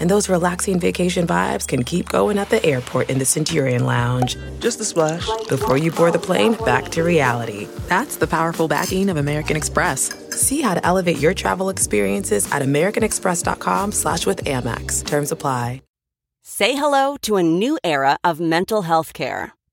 And those relaxing vacation vibes can keep going at the airport in the Centurion Lounge. Just a splash. Before you board the plane, back to reality. That's the powerful backing of American Express. See how to elevate your travel experiences at americanexpress.com slash with Amex. Terms apply. Say hello to a new era of mental health care.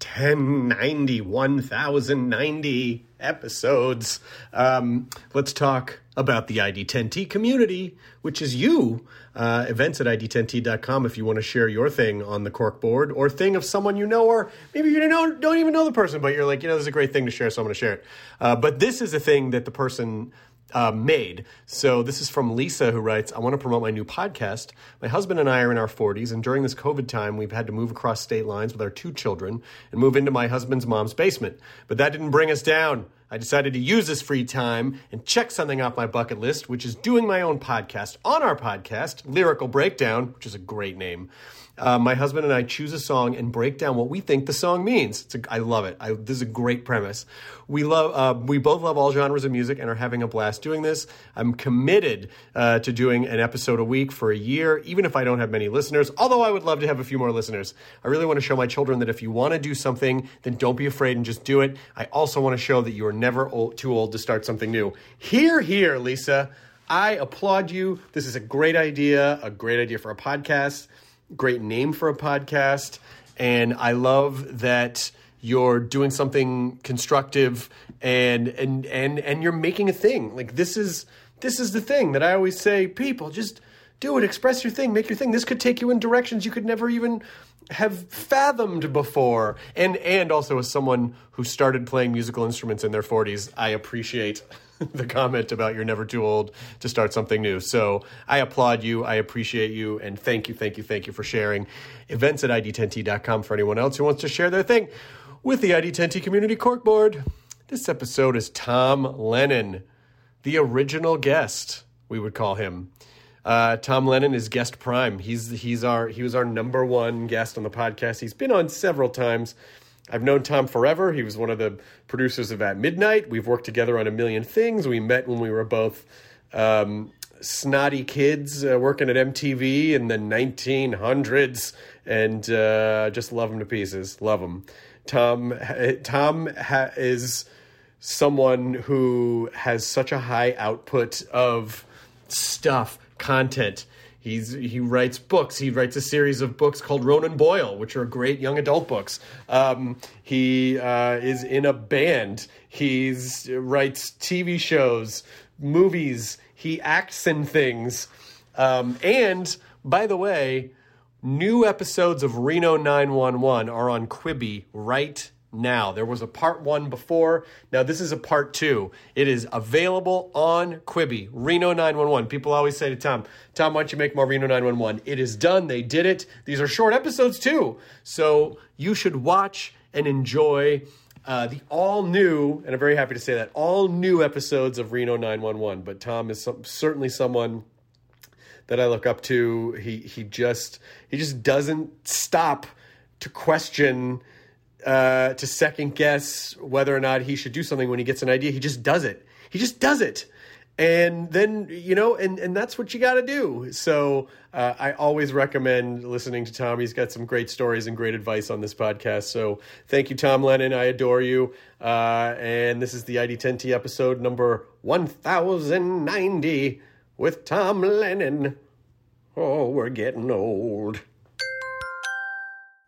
1090, 1090 episodes. Um, let's talk about the ID10T community, which is you. Uh, events at ID10T.com if you want to share your thing on the cork board or thing of someone you know, or maybe you don't, don't even know the person, but you're like, you know, this is a great thing to share, so I'm going to share it. Uh, but this is a thing that the person uh, made. So this is from Lisa who writes, I want to promote my new podcast. My husband and I are in our 40s, and during this COVID time, we've had to move across state lines with our two children and move into my husband's mom's basement. But that didn't bring us down. I decided to use this free time and check something off my bucket list, which is doing my own podcast. On our podcast, Lyrical Breakdown, which is a great name, uh, my husband and I choose a song and break down what we think the song means. A, I love it. I, this is a great premise. We love. Uh, we both love all genres of music and are having a blast doing this. I'm committed uh, to doing an episode a week for a year, even if I don't have many listeners. Although I would love to have a few more listeners. I really want to show my children that if you want to do something, then don't be afraid and just do it. I also want to show that you are never old, too old to start something new. Here, here, Lisa. I applaud you. This is a great idea. A great idea for a podcast great name for a podcast. And I love that you're doing something constructive and and and and you're making a thing. Like this is this is the thing that I always say, people, just do it, express your thing, make your thing. This could take you in directions you could never even have fathomed before. And and also as someone who started playing musical instruments in their 40s, I appreciate the comment about you're never too old to start something new. So I applaud you. I appreciate you. And thank you, thank you, thank you for sharing. Events at ID10T.com for anyone else who wants to share their thing with the ID10T Community Corkboard. This episode is Tom Lennon, the original guest, we would call him. Uh, Tom Lennon is guest prime. He's he's our he was our number one guest on the podcast. He's been on several times. I've known Tom forever. He was one of the producers of At Midnight. We've worked together on a million things. We met when we were both um, snotty kids uh, working at MTV in the 1900s, and uh, just love him to pieces. Love him. Tom. Tom ha- is someone who has such a high output of stuff, content He's he writes books. He writes a series of books called Ronan Boyle, which are great young adult books. Um, he uh, is in a band. He writes TV shows, movies. He acts in things. Um, and by the way, new episodes of Reno 911 are on Quibi right now. There was a part one before. Now this is a part two. It is available on Quibi. Reno 911. People always say to Tom, Tom, why don't you make more Reno 911? It is done. They did it. These are short episodes too. So you should watch and enjoy uh, the all new, and I'm very happy to say that, all new episodes of Reno 911. But Tom is some, certainly someone that I look up to. He he just he just doesn't stop to question uh, to second guess whether or not he should do something when he gets an idea. He just does it. He just does it. and then you know and and that's what you got to do. So uh, i always recommend listening to tom. He's got some great stories and great advice on this podcast. So thank you tom lennon. I adore you. Uh, and this is the id10t episode number 1090 with tom lennon. Oh we're getting old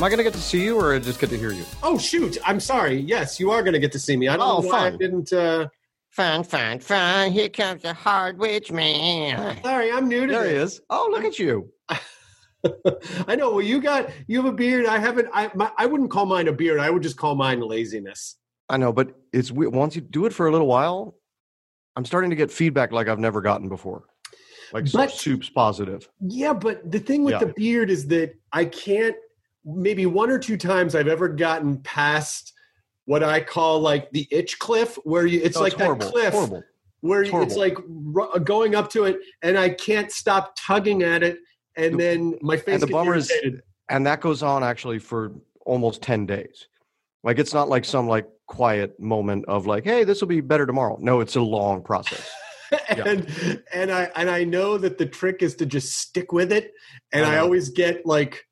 Am I going to get to see you or just get to hear you? oh shoot i'm sorry yes you are going to get to see me i don't Oh, know why i didn't uh Fine, fine, fine. Here comes the hard witch man. sorry i'm new to There he this. is. Oh, look at you. I know. Well, you got you have a beard. I haven't. I my, I wouldn't call mine a beard. I would just call mine laziness. I know, but it's weird. Once you do it for a little while, I'm starting to get feedback like I've never gotten before. Like But- soup's positive. Yeah, but the thing with Yeah. the beard is that I can't. Maybe one or two times I've ever gotten past what I call like the itch cliff, where you it's No, like horrible. that cliff Horrible. where It's you- it's like ru- going up to it, and I can't stop tugging at it, and The- then my face the gets bummer is- And that goes on actually for almost 10 days. Like it's not like some like quiet moment of like, hey, this will be better tomorrow. No, it's a long process. and and I and I know that the trick is to just stick with it. And I I, always get like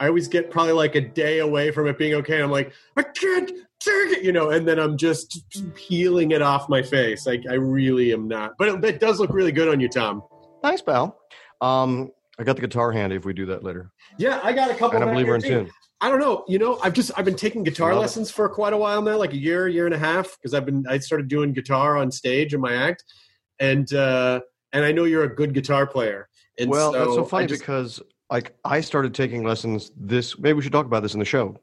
I always get probably like a day away from it being okay. I'm like, I can't take it, you know, and then I'm just peeling it off my face. Like I really am not. But it, it does look really good on you, Tom. Thanks, pal. Um, I got the guitar handy if we do that later. Yeah, I got a couple. And I believe we're in too. tune. I don't know. You know, I've just I've been taking guitar Love it. lessons for quite a while now, like a year, year and a half, because I've been I started doing guitar on stage in my act, and uh and I know you're a good guitar player. And well, that's so funny just- because like I started taking lessons this. Maybe we should talk about this in the show.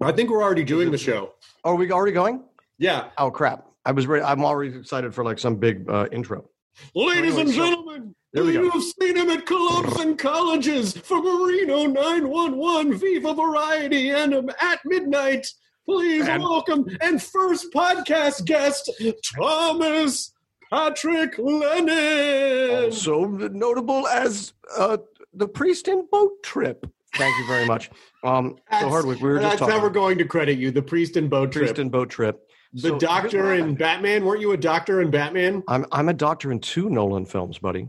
I think we're already doing the show. Are we already going? Yeah, Oh crap! I was ready. I'm already excited for like some big uh, intro. ladies and Anyway, so- gentlemen. There. You've seen him at clubs and colleges for Marino 911, Viva Variety, and um, at midnight. Please And- welcome and first podcast guest, Thomas Patrick Lennon. Also notable as uh, the priest in boat trip. Thank you very much. Um, so That's- Hardwick, we were just That's talking how we're going to credit you, the priest in boat trip. priest in boat trip. the So doctor what in. Batman. Weren't you a doctor in Batman? I'm I'm a doctor in two Nolan films, buddy.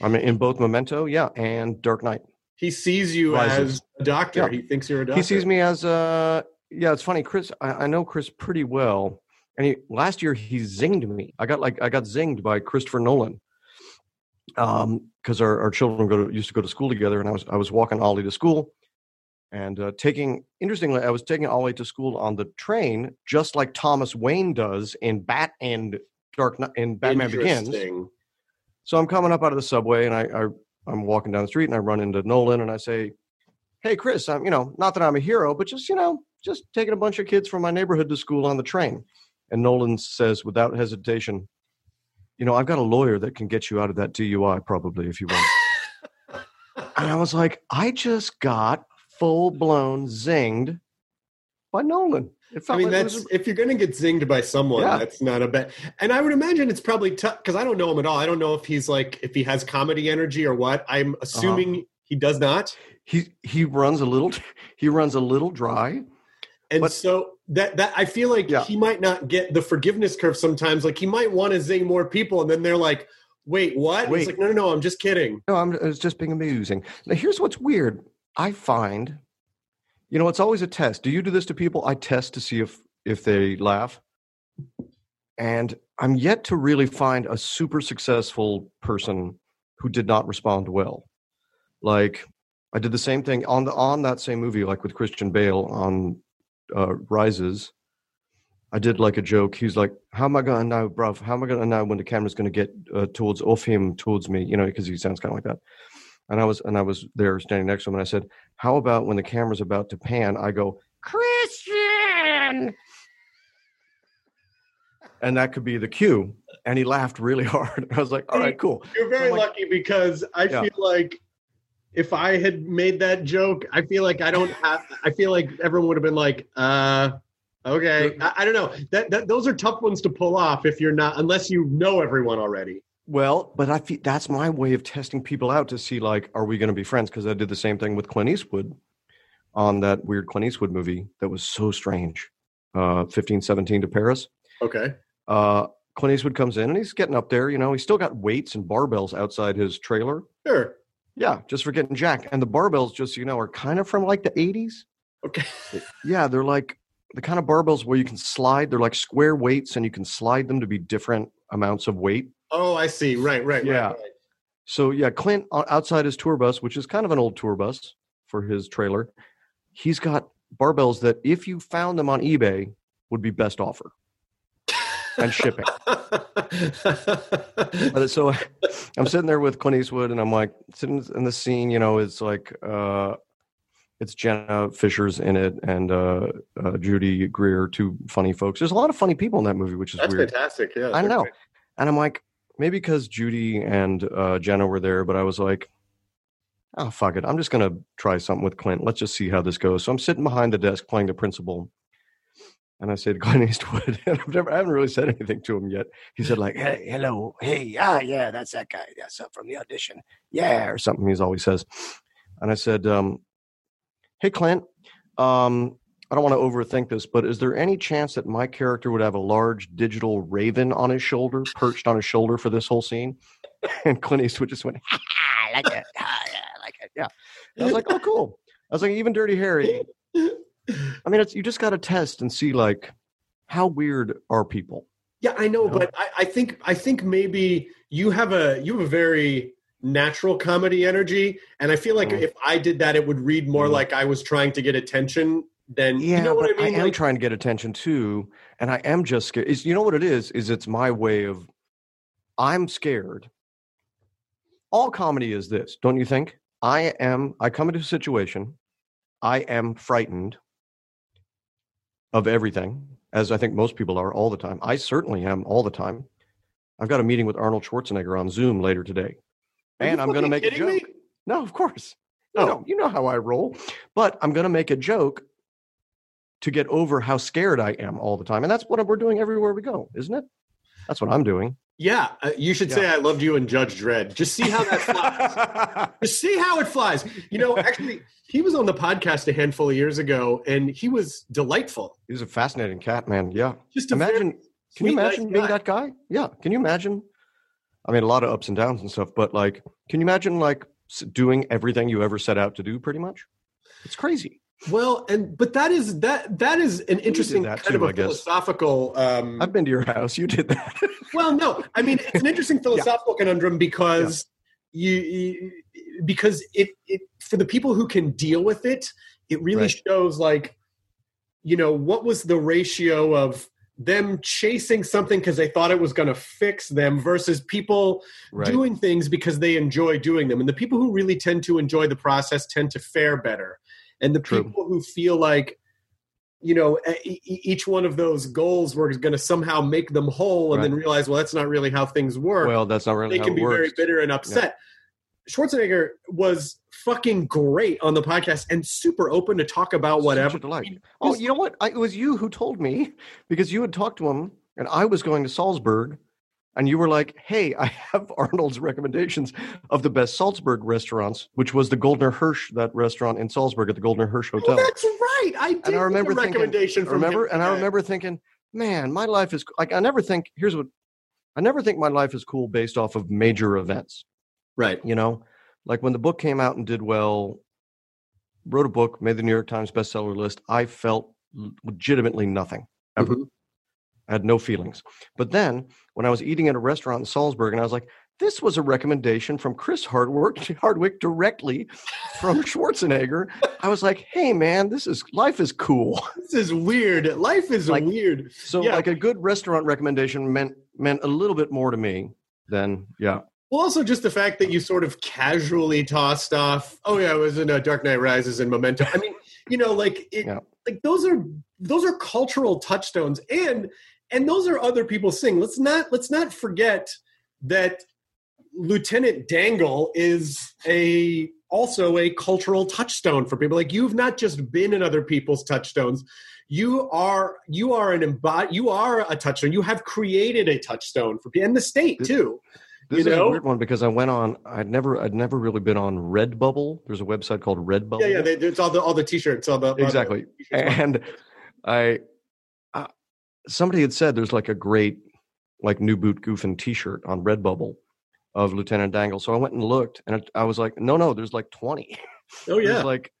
I'm in both Memento, yeah, and Dark Knight. He sees you Rises. as a doctor. Yeah. He thinks you're a doctor. He sees me as uh yeah, it's funny, Chris. I, I know Chris pretty well, and he last year he zinged me. I got like I got zinged by Christopher Nolan. Um, because our, our children go to used to go to school together, and I was I was walking Ollie to school, and uh, taking interestingly, I was taking Ollie to school on the train, just like Thomas Wayne does in Bat and Dark in Batman Begins. So I'm coming up out of the subway and I, I I'm walking down the street and I run into Nolan and I say, "Hey Chris, I'm you know not that I'm a hero, but just you know just taking a bunch of kids from my neighborhood to school on the train." And Nolan says without hesitation, "You know I've got a lawyer that can get you out of that DUI probably if you want." and I was like, "I just got full blown zinged by Nolan." I mean, like that's was if you're going to get zinged by someone, Yeah. that's not a bad. And I would imagine it's probably tough because I don't know him at all. I don't know if he's like if he has comedy energy or what. I'm Uh-huh. assuming he does not. he he runs a little he runs a little dry. And But- so that that I feel like Yeah. he might not get the forgiveness curve sometimes. Like he might want to zing more people, and then they're like, "Wait, what?" Wait. It's like, "No, no, no, I'm just kidding." No, I'm it's just being amusing. Now, here's what's weird. I find, you know, it's always a test. Do you do this to people? I test to see if if they laugh, and I'm yet to really find a super successful person who did not respond well. Like I did the same thing on the on that same movie, like with Christian Bale on uh, Rises. I did like a joke. He's like, "How am I gonna know, bruv? How am I gonna know when the camera's gonna get uh, towards off him towards me? You know, because he sounds kind of like that." And I was and I was there standing next to him, and I said, "How about when the camera's about to pan, I go Christian?" and that could be the cue. And he laughed really hard. I was like, all right, cool. You're very I'm like- lucky because I Yeah. feel like if I had made that joke, I feel like I don't have. I feel like everyone would have been like, "Uh, okay." I, I don't know. That, that those are tough ones to pull off if you're not, unless you know everyone already. Well, but I feel that's my way of testing people out to see like, are we going to be friends? Because I did the same thing with Clint Eastwood on that weird Clint Eastwood movie that was so strange. Uh, fifteen seventeen to Paris. Okay. Uh, Clint Eastwood comes in and he's getting up there. You know, he's still got weights and barbells outside his trailer. Sure. Yeah, just for getting jacked. And the barbells, just so you know, are kind of from like the eighties. Okay. Yeah, they're like the kind of barbells where you can slide. They're like square weights, and you can slide them to be different amounts of weight. Oh, I see. Right. Right. Yeah. Right, right. So yeah, Clint outside his tour bus, which is kind of an old tour bus for his trailer, he's got barbells that if you found them on eBay would be best offer and shipping. But so I'm sitting there with Clint Eastwood, and I'm like sitting in the scene. You know, it's like uh, it's Jenna Fischer's in it, and uh, uh, Judy Greer, two funny folks. There's a lot of funny people in that movie, which is That's weird. fantastic. Yeah. I know. great. And I'm like, maybe because Judy and uh, Jenna were there, but I was like, oh, fuck it. I'm just going to try something with Clint. Let's just see how this goes. So I'm sitting behind the desk playing the principal. And I said Clint Eastwood, and I've never, I haven't really said anything to him yet. He said, like, hey, hello, hey, ah, yeah, that's that guy. That's up from the audition. Yeah, or something he always says. And I said, um, hey, Clint, um, I don't want to overthink this, but is there any chance that my character would have a large digital raven on his shoulder, perched on his shoulder for this whole scene? And Clint Eastwood just went, I like it. Ah, yeah, I like it. yeah. I was like, oh, cool. I was like, even Dirty Harry. I mean, it's you just got to test and see like how weird are people. Yeah, I know, You know? but I, I think I think maybe you have a you have a very natural comedy energy, and I feel like Mm. if I did that, it would read more Mm. like I was trying to get attention. Than Yeah, you know what I mean? I am Like, trying to get attention too, and I am just scared. Is you know what it is? Is it's my way of I'm scared. All comedy is this, don't you think? I am. I come into a situation. I am frightened of everything, as I think most people are all the time. I certainly am all the time. I've got a meeting with Arnold Schwarzenegger on Zoom later today, are and I'm going to make a joke. me? No, of course. You Oh. know, you know how I roll. But I'm going to make a joke to get over how scared I am all the time. And that's what we're doing everywhere we go, isn't it? That's what I'm doing. Yeah, uh, you should say I loved you and Judge Dredd. Just see how that flies. Just see how it flies. You know, actually, he was on the podcast a handful of years ago, and he was delightful. He was a fascinating cat, man. Yeah. Just Imagine, can you nice imagine being guy. that guy? Yeah. Can you imagine? I mean, a lot of ups and downs and stuff, but like, can you imagine like doing everything you ever set out to do pretty much? It's crazy. Well, and but that is that that is an interesting kind too, of a philosophical. Um, I've been to your house. You did that. well, no, I mean it's an interesting philosophical conundrum because you, you because it it for the people who can deal with it, it really Right. shows like you know what was the ratio of them chasing something because they thought it was going to fix them versus people right. doing things because they enjoy doing them. And the people who really tend to enjoy the process tend to fare better. And the True. people who feel like, you know, e- each one of those goals were going to somehow make them whole and then realize, well, that's not really how things work. well, that's not really how they can be very bitter and upset. Schwarzenegger was fucking great on the podcast and super open to talk about whatever. Such a delight. Oh, you know what? I, it was you who told me because you had talked to him, and I was going to Salzburg, and you were like, "Hey, I have Arnold's recommendations of the best Salzburg restaurants, which was the Goldener Hirsch, that restaurant in Salzburg at the Goldener Hirsch Oh, Hotel." that's right. I did and I remember thinking, recommendation from remember, him and I remember thinking, "Man, my life is like I never think. Here's what I never think my life is cool based off of major events." Right. you know like when the book came out and did well wrote a book made the new york times bestseller list i felt legitimately nothing ever Mhm. I had no feelings but then when i was eating at a restaurant in salzburg and i was like this was a recommendation from chris hardwick, hardwick directly from schwarzenegger i was like hey man this is life is cool This is weird. Life is Like- weird. so Yeah. like a good restaurant recommendation meant meant a little bit more to me than yeah Well, also just the fact that you sort of casually tossed off. Oh yeah, I was in uh, Dark Knight Rises and Memento. I mean, you know, like it, Yeah. like those are those are cultural touchstones, and and those are other people thing. Let's not let's not forget that Lieutenant Dangle is a also a cultural touchstone for people. Like you've not just been in other people's touchstones. You are you are an embod you are a touchstone. You have created a touchstone for people and the state too. This you is know? a weird one because I went on. I'd never, I'd never really been on Redbubble. There's a website called Redbubble. Yeah, yeah. They, it's all the all the t-shirts, all the all the exactly. t-shirts. And I, somebody had said there's like a great, like new boot goofing T-shirt on Redbubble of Lieutenant Dangle. So I went and looked, and it, I was like, no, no, there's like 20. Oh yeah. like,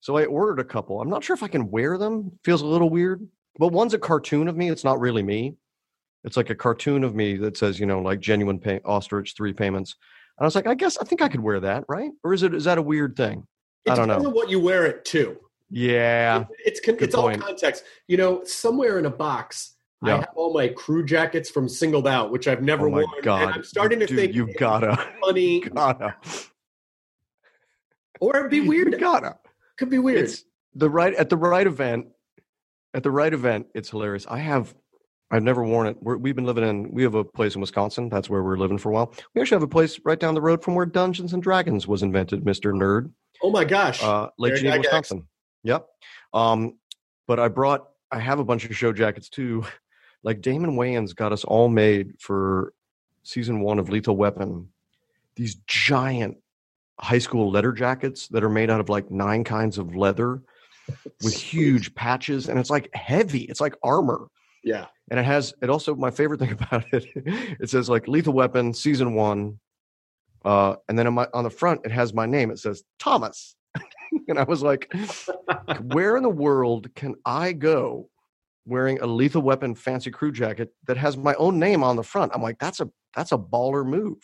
so I ordered a couple. I'm not sure if I can wear them. Feels a little weird. But one's a cartoon of me. It's not really me. It's like a cartoon of me that says, you know, like genuine pay- ostrich three payments. And I was like, I guess I think I could wear that, right? Or is it is that a weird thing? It I don't depends know. on what you wear it to. Yeah. It's it's all context. You know, somewhere in a box, I have all my crew jackets from Singled Out, which I've never Oh my worn. god. And I'm starting to Dude, think you've gotta funny, gotta or it'd be weird. You gotta. Could be weird. It's the right at the right event. At the right event, it's hilarious. I have, I've never worn it. We're, we've been living in. We have a place in Wisconsin. That's where we're living for a while. We actually have a place right down the road from where Dungeons and Dragons was invented, Mister Nerd, oh my gosh. uh, Lake Geneva. Wisconsin. Yep. Um, but I brought. I have a bunch of show jackets too. Like Damon Wayans got us all made for season one of Lethal Weapon. These giant high school leather jackets that are made out of like nine kinds of leather with huge patches and it's like heavy it's like armor yeah. and it has it also my favorite thing about it it says like lethal weapon season one uh and then on my on the front it has my name it says thomas and i was like where in the world can i go wearing a lethal weapon fancy crew jacket that has my own name on the front i'm like that's a that's a baller move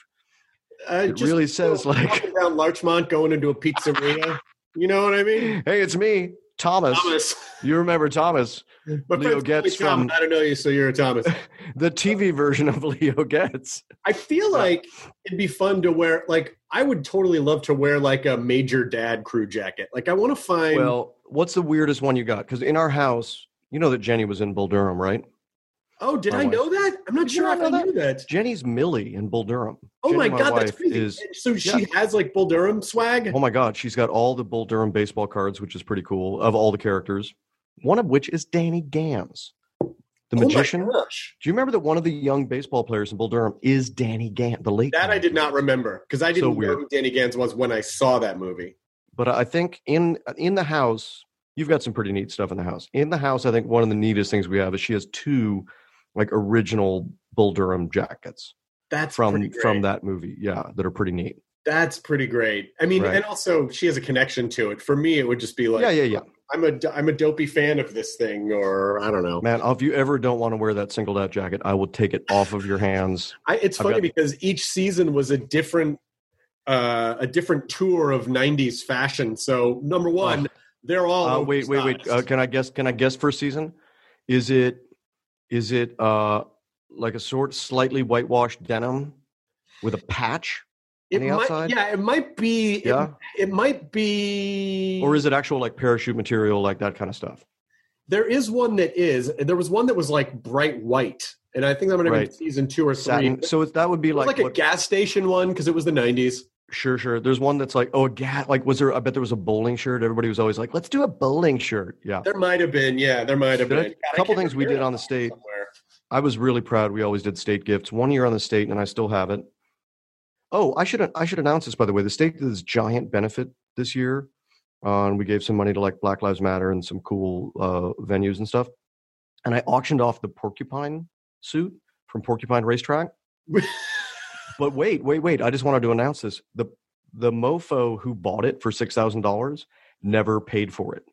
Uh, It really says, like- down Larchmont, going into a pizzeria. you know what I mean? hey it's me thomas, Thomas. you remember thomas My Leo Getz Thomas. from- I don't know you, so you're a Thomas. the tv version of leo getz I feel like it'd be fun to wear. Like, I would totally love to wear like a major dad crew jacket. Like, I want to find. Well, what's the weirdest one you got? Because in our house, you know that Jenny was in Bull Durham, right? Oh, did my I wife. know that? I'm not Did sure if I know knew that. Jenny's Millie in Bull Durham. Oh Jenny, my god, that's crazy! Is, so she has like Bull Durham swag. oh my god, she's got all the Bull Durham baseball cards, which is pretty cool, of all the characters. One of which is Danny Gans, the Oh my magician. Do you remember that one of the young baseball players in Bull Durham is Danny Gans, the late? That I did not remember because I didn't So know who Danny Gans was when I saw that movie. But I think in in the house, you've got some pretty neat stuff in the house. In the house, I think one of the neatest things we have is she has two like original Bull Durham jackets. That's from from that movie. Yeah, that are pretty neat. That's pretty great. I mean, Right. and also she has a connection to it. For me, it would just be like, yeah, yeah, yeah. I'm a I'm a dopey fan of this thing, or I don't know. Man, if you ever don't want to wear that singled out jacket, I will take it off of your hands. I, it's I've funny got- because each season was a different uh, a different tour of '90s fashion. So number one, they're all Uh, wait, wait, wait. Uh, can I guess? Can I guess? First season, is it is it uh like a sort slightly whitewashed denim with a patch, it on the might, outside? yeah, it might be. Yeah. it, it might be. or is it actual like parachute material, like that kind of stuff? there is one that is. There was one that was like bright white, and I think might have Right. been season two or three. Satin. So that would be like, like, a gas station one because it was the '90s. Sure, sure. There's one that's like, oh, yeah. Like, was there? I bet there was a bowling shirt. Everybody was always like, let's do a bowling shirt. Yeah. There might have been, yeah, there might have been. a couple things we did on the state. somewhere. I was really proud. We always did state gifts. One year on the state, and I still have it. Oh, I should I should announce this by the way. The state did this giant benefit this year, uh, and we gave some money to like Black Lives Matter and some cool uh, venues and stuff. And I auctioned off the porcupine suit from Porcupine Racetrack. But wait, wait, wait! I just wanted to announce this: the the mofo who bought it for six thousand dollars never paid for it.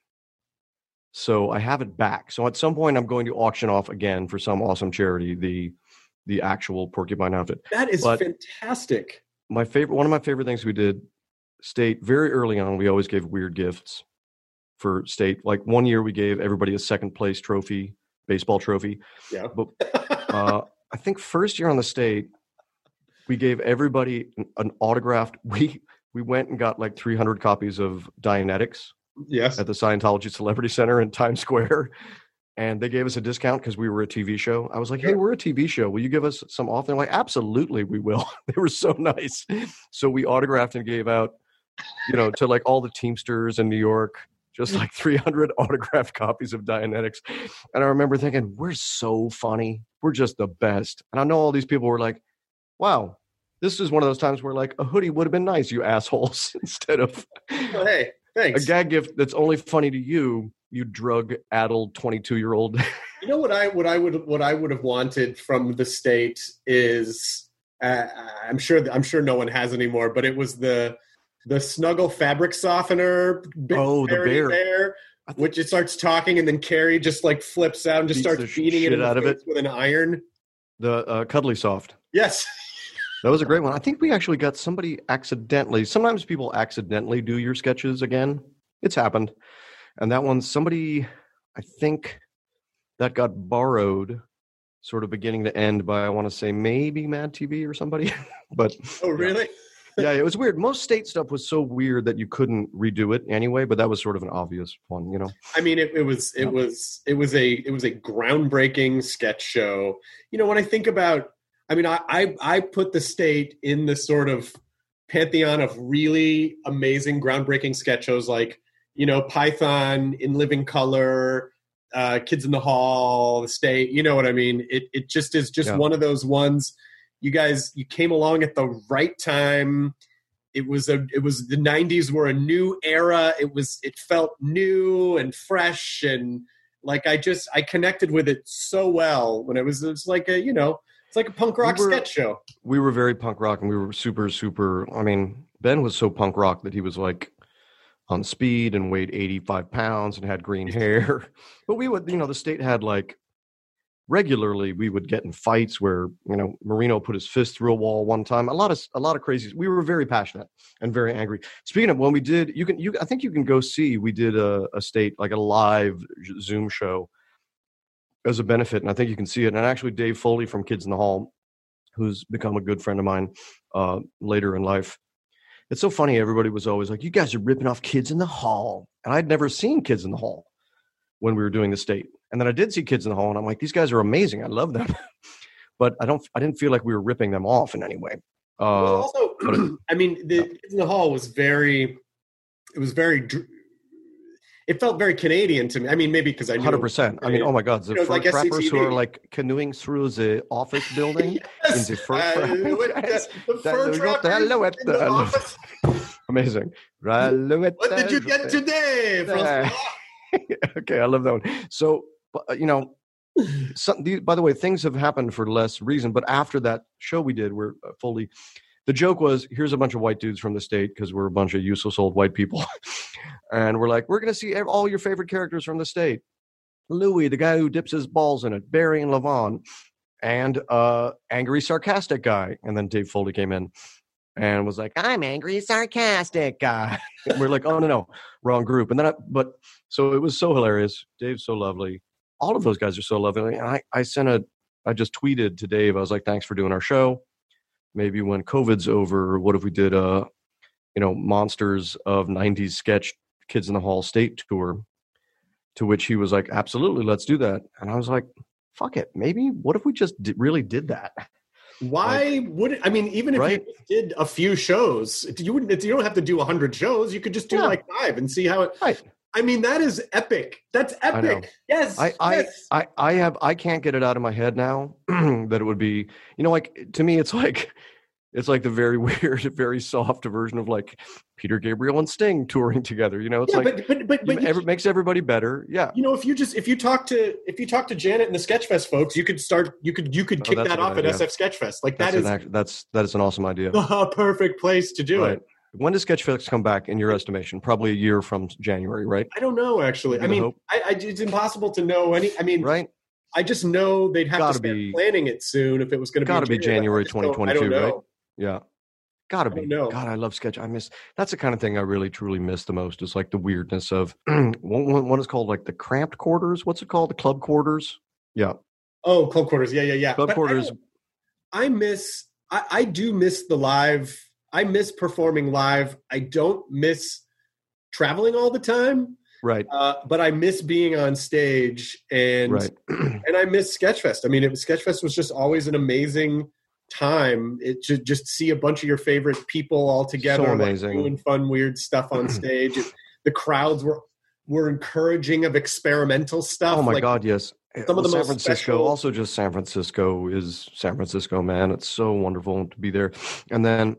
So I have it back. So at some point, I'm going to auction off again for some awesome charity the the actual porcupine outfit. That is But- fantastic. My favorite, one of my favorite things we did state very early on. We always gave weird gifts for state. Like one year, we gave everybody a second place trophy, baseball trophy. Yeah. But uh, I think first year on the state, we gave everybody an, autographed. We we went and got like 300 copies of Dianetics yes. at the Scientology Celebrity Center in Times Square. and they gave us a discount because we were a TV show. I was like, "Hey, we're a TV show. Will you give us some off?" They're like, "Absolutely, we will." they were so nice. So we autographed and gave out, you know, to like all the Teamsters in New York, just like 300 autographed copies of Dianetics. And I remember thinking, "We're so funny. We're just the best." And I know all these people were like, "Wow." This is one of those times where, like, a hoodie would have been nice, you assholes, instead of Oh, hey, a gag gift that's only funny to you, you drug addled 22 year old. You know what I what I would what I would have wanted from the state is uh, I'm sure I'm sure no one has anymore, but it was the the snuggle fabric softener. Oh, the Fairy bear. which it starts talking and then Kerri just like flips out and just starts beating it shit in the out of it. with an iron. the uh, Cuddly Soft. Yes, That was a great one. I think we actually got somebody accidentally. Sometimes people accidentally do your sketches again. It's happened. And that one, somebody, I think that got borrowed sort of beginning to end by, I want to say maybe Mad TV or somebody. but oh really? yeah, it was weird. Most state stuff was so weird that you couldn't redo it anyway, but that was sort of an obvious one, you know? I mean, it, it was it Yep. was it was a it was a groundbreaking sketch show. You know, when I think about, I mean, I I, I put the state in the sort of pantheon of really amazing, groundbreaking sketch shows like you know Python in Living Color, uh, Kids in the Hall, The State. You know what I mean? It it just is just Yeah. one of those ones. You guys, you came along at the right time it was a it was the 90s were a new era it was it felt new and fresh and like i just i connected with it so well when it was it was like a you know it's like a punk rock We were- sketch show. we were very punk rock and we were super super i mean ben was so punk rock that he was like on speed and weighed 85 pounds and had green hair. But we would you know the state had like regularly we would get in fights where you know marino put his fist through a wall one time. A lot of a lot of crazy we were very passionate and very angry. Speaking of when we did you can you i think you can go see we did a, a state like a live zoom show as a benefit and i think you can see it and actually dave foley from kids in the hall who's become a good friend of mine uh, later in life. It's so funny. Everybody was always like, "You guys are ripping off Kids in the Hall," and I'd never seen Kids in the Hall when we were doing the state. And then I did see Kids in the Hall, and I'm like, "These guys are amazing. I love them," but I don't. I didn't feel like we were ripping them off in any way. well, Uh, also i mean the kids in the hall was very it was very it felt very canadian to me i mean maybe because i knew Hundred percent. I mean, oh my God, the You know, fur like trappers who are like canoeing through the office building Yes, in the fur uh, the, the fur trappers in the office. Amazing. what did you get today okay, I love that one. So, uh, you know, some, by the way, things have happened for less reason. But after that show we did, we're uh, fully. The joke was, here's a bunch of white dudes from the state because we're a bunch of useless old white people, and we're like, we're going to see all your favorite characters from the state. Louis, the guy who dips his balls in it, Barry and Levon, and uh, angry sarcastic guy. And then Dave Foley came in and was like, I'm angry, sarcastic guy. and we're like, oh no, no, wrong group. And then, I, but so it was so hilarious. Dave's so lovely. All of those guys are so lovely. And I, I sent a, I just tweeted to Dave. I was like, thanks for doing our show. Maybe when COVID's over, what if we did a, you know, monsters of '90s sketch Kids in the Hall state tour? To which he was like, absolutely, let's do that. And I was like, fuck it, maybe. What if we just di- really did that? Why would it? I mean, even if Right? you did a few shows, you wouldn't. You don't have to do hundred shows. You could just do Yeah. like five and see how it. Right. I mean, that is epic. That's I epic. Yes. I, I. I, I have, I can't get it out of my head now that it would be, you know, like to me, it's like, it's like the very weird, very soft version of like Peter Gabriel and Sting touring together. You know, it's yeah, like but but but, you, but you, every, makes everybody better. Yeah. you know, if you just if you talk to if you talk to Janet and the Sketchfest folks, you could start. You could you could Oh, kick that off at. SF Sketchfest. Like That's that is an act, that's, that is an awesome idea. the perfect place to do Right. it. When does Sketchfest come back in your estimation? Probably a year from January, right? I don't know actually. I mean. I, I, it's impossible to know any. I mean, Right. I just know they'd have Gotta to start be- planning it soon if it was going to be. Gotta be January. January I don't- I 2022, right? Yeah. Gotta be. know. God, I love sketch. I miss that's the kind of thing I really truly miss the most is like the weirdness of one, one, one is called like the cramped quarters. What's it called? The club quarters. Yeah. Oh, club quarters. Yeah, yeah, yeah. Club But I quarters. don't- I, miss. I, I do miss the live. I miss performing live. I don't miss traveling all the time. right, Uh, but I miss being on stage and right. and I miss Sketchfest. I mean, it was Sketchfest was just always an amazing time. It to just see a bunch of your favorite people all together, like, amazing. doing fun, weird stuff on stage. It- the crowds were were encouraging of experimental stuff. Oh my like, God, yes. some of the San most Francisco, special- also just San Francisco is San Francisco, man. It's so wonderful to be there. And then,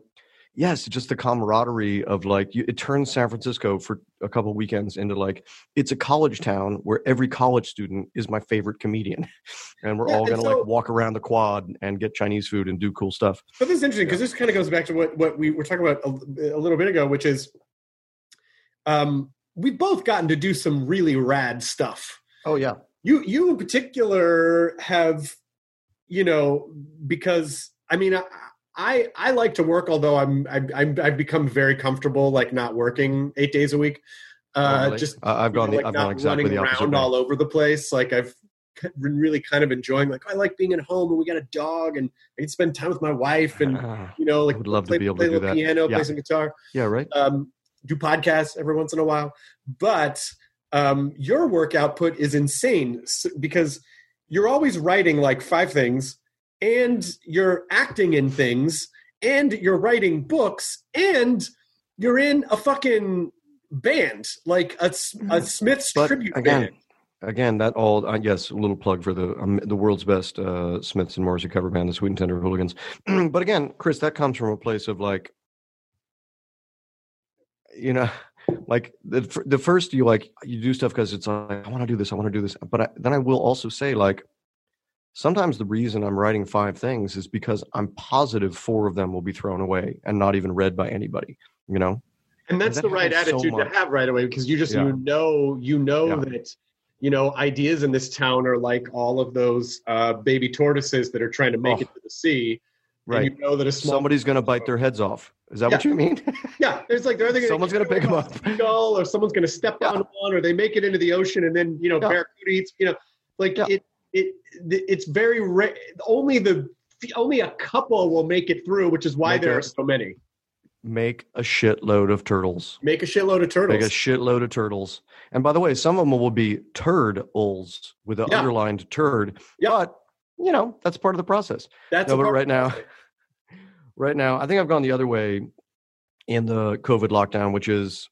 yes, just the camaraderie of like, you, it turns San Francisco for a couple of weekends into like, it's a college town where every college student is my favorite comedian. And we're Yeah, all going to so- like walk around the quad and get Chinese food and do cool stuff. But this is interesting because this kind of goes back to what, what we were talking about a, a little bit ago, which is um, we've both gotten to do some really rad stuff. Oh, yeah. You you in particular have, you know, because I mean I I, I like to work, although I'm I'm I've become very comfortable like not working eight days a week. Uh, Oh, really? Just I- I've know, gone, the, like I've not gone exactly running the opposite. around way. all over the place. Like I've been really kind of enjoying. Like I like being at home, and we got a dog, and I can spend time with my wife, and you know, like I would love to play, be able play to do that. piano, Yeah. play some guitar, yeah, right. um, do podcasts every once in a while. But um, your work output is insane because you're always writing like five things, and you're acting in things, and you're writing books, and you're in a fucking band, like a, a Smith's But tribute again, band. again, that all uh, yes, a little plug for the um, the world's best uh, Smiths and Morrissey cover band, the Sweet and Tender Hooligans. but again, Chris, that comes from a place of like, you know, like the the first you like you do stuff because it's like I want to do this, I want to do this, but I, then I will also say like. Sometimes the reason I'm writing five things is because I'm positive four of them will be thrown away and not even read by anybody. You know, and that's that the right happens so attitude to have right away because you just Yeah. you know you know Yeah. that you know ideas in this town are like all of those uh, baby tortoises that are trying to make Oh. it to the sea right? and you know that Somebody's going to bite their heads off. Is that what you mean? yeah there's like they're either gonna Someone's get gonna pick 'em off up. or someone's gonna step Yeah. on one or they make it into the ocean and then you know Yeah. barracuda eats you know like Yeah. it it it's very rare only the only a couple will make it through which is why Make there a- are so many Make a shitload of turtles. make a shitload of turtles Make a shitload of turtles. And by the way, some of them will be turd-uls with an Yeah. underlined turd. Yeah. But, you know, that's part of the process. that's no, but right now, right now, I think I've gone the other way in the COVID lockdown, which is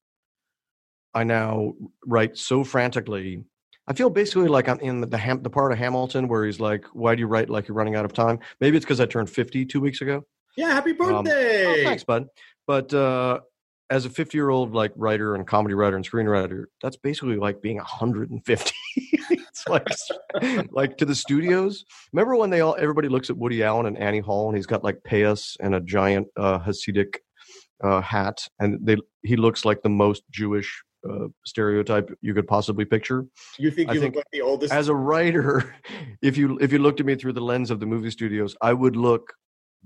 I now write so frantically. I feel basically like I'm in the the, Ham, the part of Hamilton where he's like, "Why do you write like you're running out of time?" Maybe it's because I turned 50 two weeks ago. yeah happy Um, birthday Oh, thanks, bud. But uh, as a 50 year old like writer and comedy writer and screenwriter, that's basically like being 150. it's like like to the studios. Remember when they all everybody looks at Woody Allen and Annie Hall and he's got like payas and a giant uh, Hasidic uh, hat and they he looks like the most Jewish uh, stereotype you could possibly picture. You think I you think look like the oldest? As a writer, if you if you looked at me through the lens of the movie studios, I would look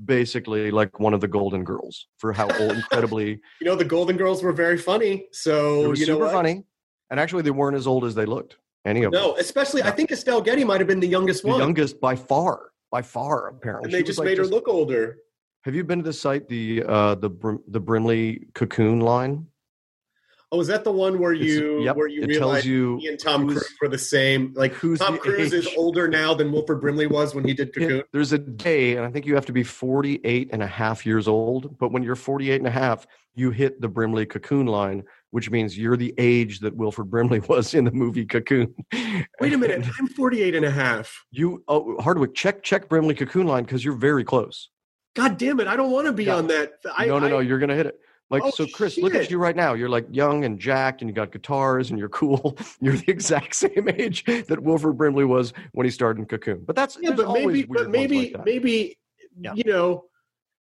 basically like one of the Golden Girls for how old, incredibly you know, the Golden Girls were very funny. So you know super what? funny, and actually they weren't as old as they looked. Any of them, No, especially I think Estelle Getty might have been the youngest the one, youngest by far, by far apparently. and they was just like made her just- look older. Have you been to the site the uh, the Brim, the Brimley Cocoon line? Oh, is that the one where you yep, where you realize you he and Tom Cruise were the same? Like who's Tom Cruise is older now than Wilford Brimley was when he did Yeah, Cocoon. there's a day, and I think you have to be 48 and a half years old. But when you're 48 and a half, you hit the Brimley Cocoon line, which means you're the age that Wilford Brimley was in the movie Cocoon. Wait a minute, I'm 48 and a half. You, oh, Hardwick, check check Brimley Cocoon line because you're very close. God damn it, I don't want to be Yeah. on that. I, no, no, I- no, you're gonna hit it. Like Oh, so, Chris, look at you right now. You're like young and jacked, and you got guitars, and you're cool. You're the exact same age that Wilford Brimley was when he started in Cocoon. But that's Yeah, but maybe, but maybe, like maybe, Yeah. you know,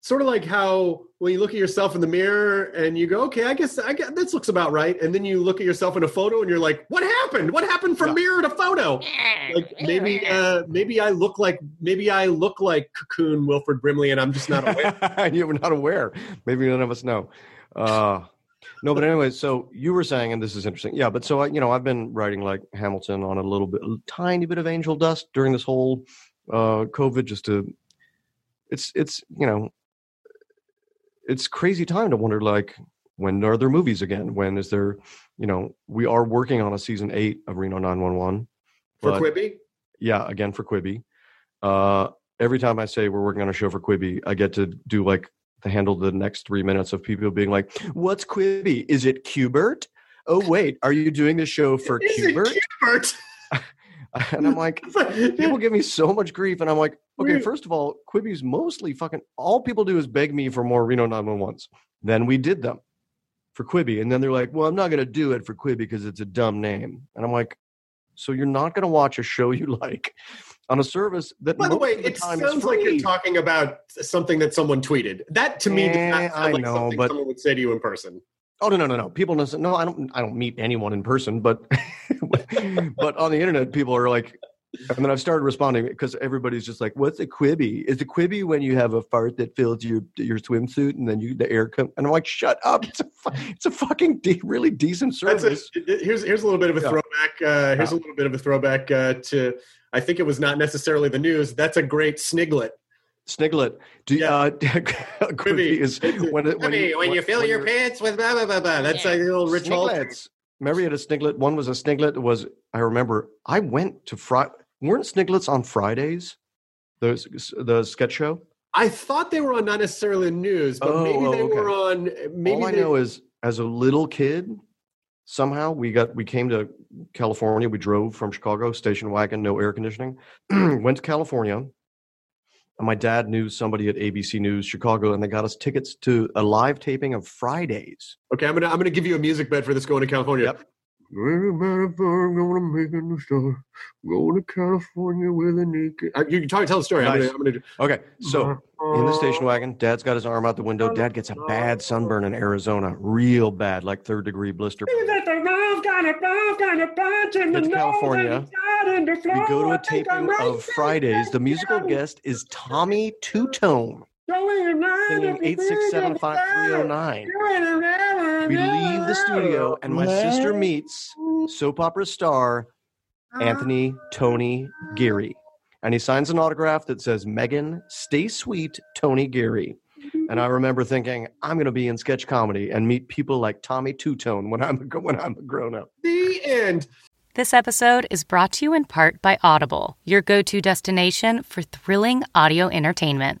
sort of like how when you look at yourself in the mirror and you go, okay, I guess, I guess this looks about right, and then you look at yourself in a photo and you're like, what happened? What happened from Yeah. mirror to photo? Like maybe, uh, maybe I look like, maybe I look like Cocoon Wilford Brimley, and I'm just not aware. you're not aware. Maybe none of us know. Uh, no, but anyway, so you were saying, and this is interesting. Yeah, but so I, you know, I've been writing like Hamilton on a little bit, a tiny bit of angel dust during this whole uh, COVID, just to. It's it's you know, it's crazy time to wonder like when are there movies again? When is there, you know, we are working on a season eight of Reno 911. For Quibi? Yeah, again for Quibi. Uh, every time I say we're working on a show for Quibi, I get to do like to handle the next three minutes of people being like, "What's Quibi? Is it Cubert? Oh wait, are you doing the show for Is it Qbert?" Qbert? And I'm like, people give me so much grief, and I'm like, okay, first of all, Quibi's mostly fucking. All people do is beg me for more Reno 911s. Then we did them for Quibi, and then they're like, well, I'm not going to do it for Quibi because it's a dumb name, and I'm like, so you're not going to watch a show you like on a service that By the way, the it sounds like you're talking about something that someone tweeted. That to me does Eh, not sound I like know, something but- someone would say to you in person. Oh no no no no! People know. No, I don't. I don't meet anyone in person, but but on the internet, people are like, and then I've started responding because everybody's just like, "What's a quibby? Is a quibby when you have a fart that fills your your swimsuit and then you the air comes?" And I'm like, "Shut up! It's a it's a fucking de- really decent That's service." a, here's here's a little bit of a Yeah. throwback. Uh, here's Yeah. a little bit of a throwback uh, to. I think it was not necessarily the news. That's a great sniglet. Sniglet, do Yeah. uh, quibby Quibby. is when it, when, Quibi, when you fill your you're- pants with blah blah blah blah. That's like a little Rich Hall. Sniglets. Remember, you had a sniglet. One was a sniglet. It Was I remember? I went to Fri Weren't sniglets on Fridays? The the sketch show. I thought they were on not necessarily the news, but Oh, maybe oh, they okay. were on. Maybe All I they, know is, as a little kid, somehow we got we came to California. We drove from Chicago, station wagon, no air conditioning. Went to California, and my dad knew somebody at ABC News Chicago, and they got us tickets to a live taping of Fridays. Okay, I'm gonna I'm gonna give you a music bed for this going to California. Yep. Going to make a new start. Go to California with a naked. Uh, you can talk, tell the story. I'm Nice. gonna, I'm gonna do. Okay, so in the station wagon, Dad's got his arm out the window. Dad gets a bad sunburn in Arizona, real bad, like third degree blister. To California. We go to a taping of Fridays. The musical guest is Tommy Tutone, singing eight six seven five three oh zero nine. We leave the studio, and my sister meets soap opera star Anthony Tony Geary. And he signs an autograph that says, Megan, stay sweet, Tony Geary. And I remember thinking, I'm going to be in sketch comedy and meet people like Tommy Tutone when I'm when I'm a grown up. The end. This episode is brought to you in part by Audible, your go to destination for thrilling audio entertainment.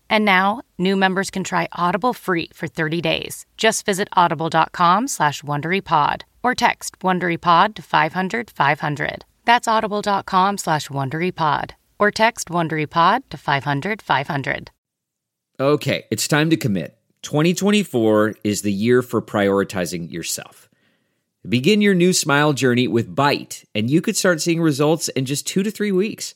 And now, new members can try Audible free for 30 days. Just visit audible.com slash WonderyPod or text WonderyPod to 500 500. That's audible.com slash WonderyPod or text WonderyPod to 500 500. Okay, it's time to commit. 2024 is the year for prioritizing yourself. Begin your new smile journey with Byte, and you could start seeing results in just two to three weeks.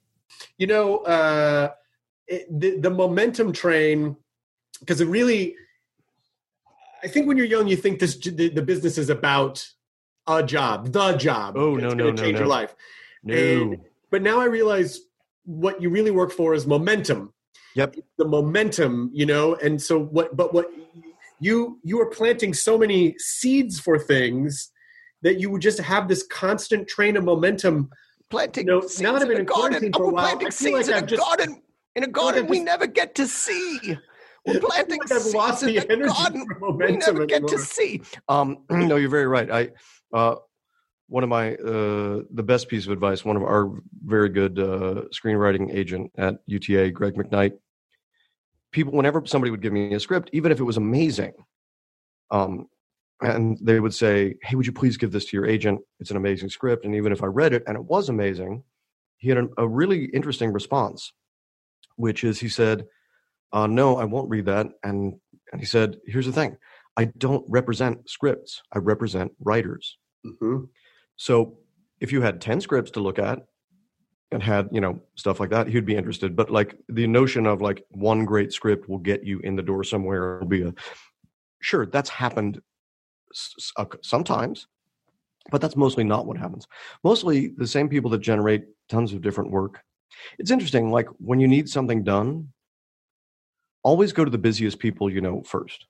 You know, uh, it, the the momentum train, because it really, I think when you're young, you think this the, the business is about a job, the job. Oh, no, no, no, change your no. life. No. And- But now I realize what you really work for is momentum. Yep. the momentum, you know, and so what? But what you you are planting so many seeds for things that you would just have this constant train of momentum. Planting No, seeds I've in a garden. for a we're while, planting seeds like in I've a just- garden. In a garden we just- never get to see. We're planting like I've seeds lost in the the garden. We never get to see. Um, no, you're very right. I uh, one of my uh, the best piece of advice. One of our very good uh, screenwriting agent at UTA, Greg McKnight. People, whenever somebody would give me a script, even if it was amazing, um, and they would say, "Hey, would you please give this to your agent? It's an amazing script." And even if I read it and it was amazing, he had a, a really interesting response, which is he said, uh, "No, I won't read that." And and he said, "Here's the thing: I don't represent scripts. I represent writers. Mhm. So if you had ten scripts to look at." And had you know stuff like that, he'd be interested. But like the notion of like one great script will get you in the door somewhere will be a sure that's happened Uh, sometimes but that's mostly not what happens. Mostly the same people that generate tons of different work. It's interesting like when you need something done always go to the busiest people you know first.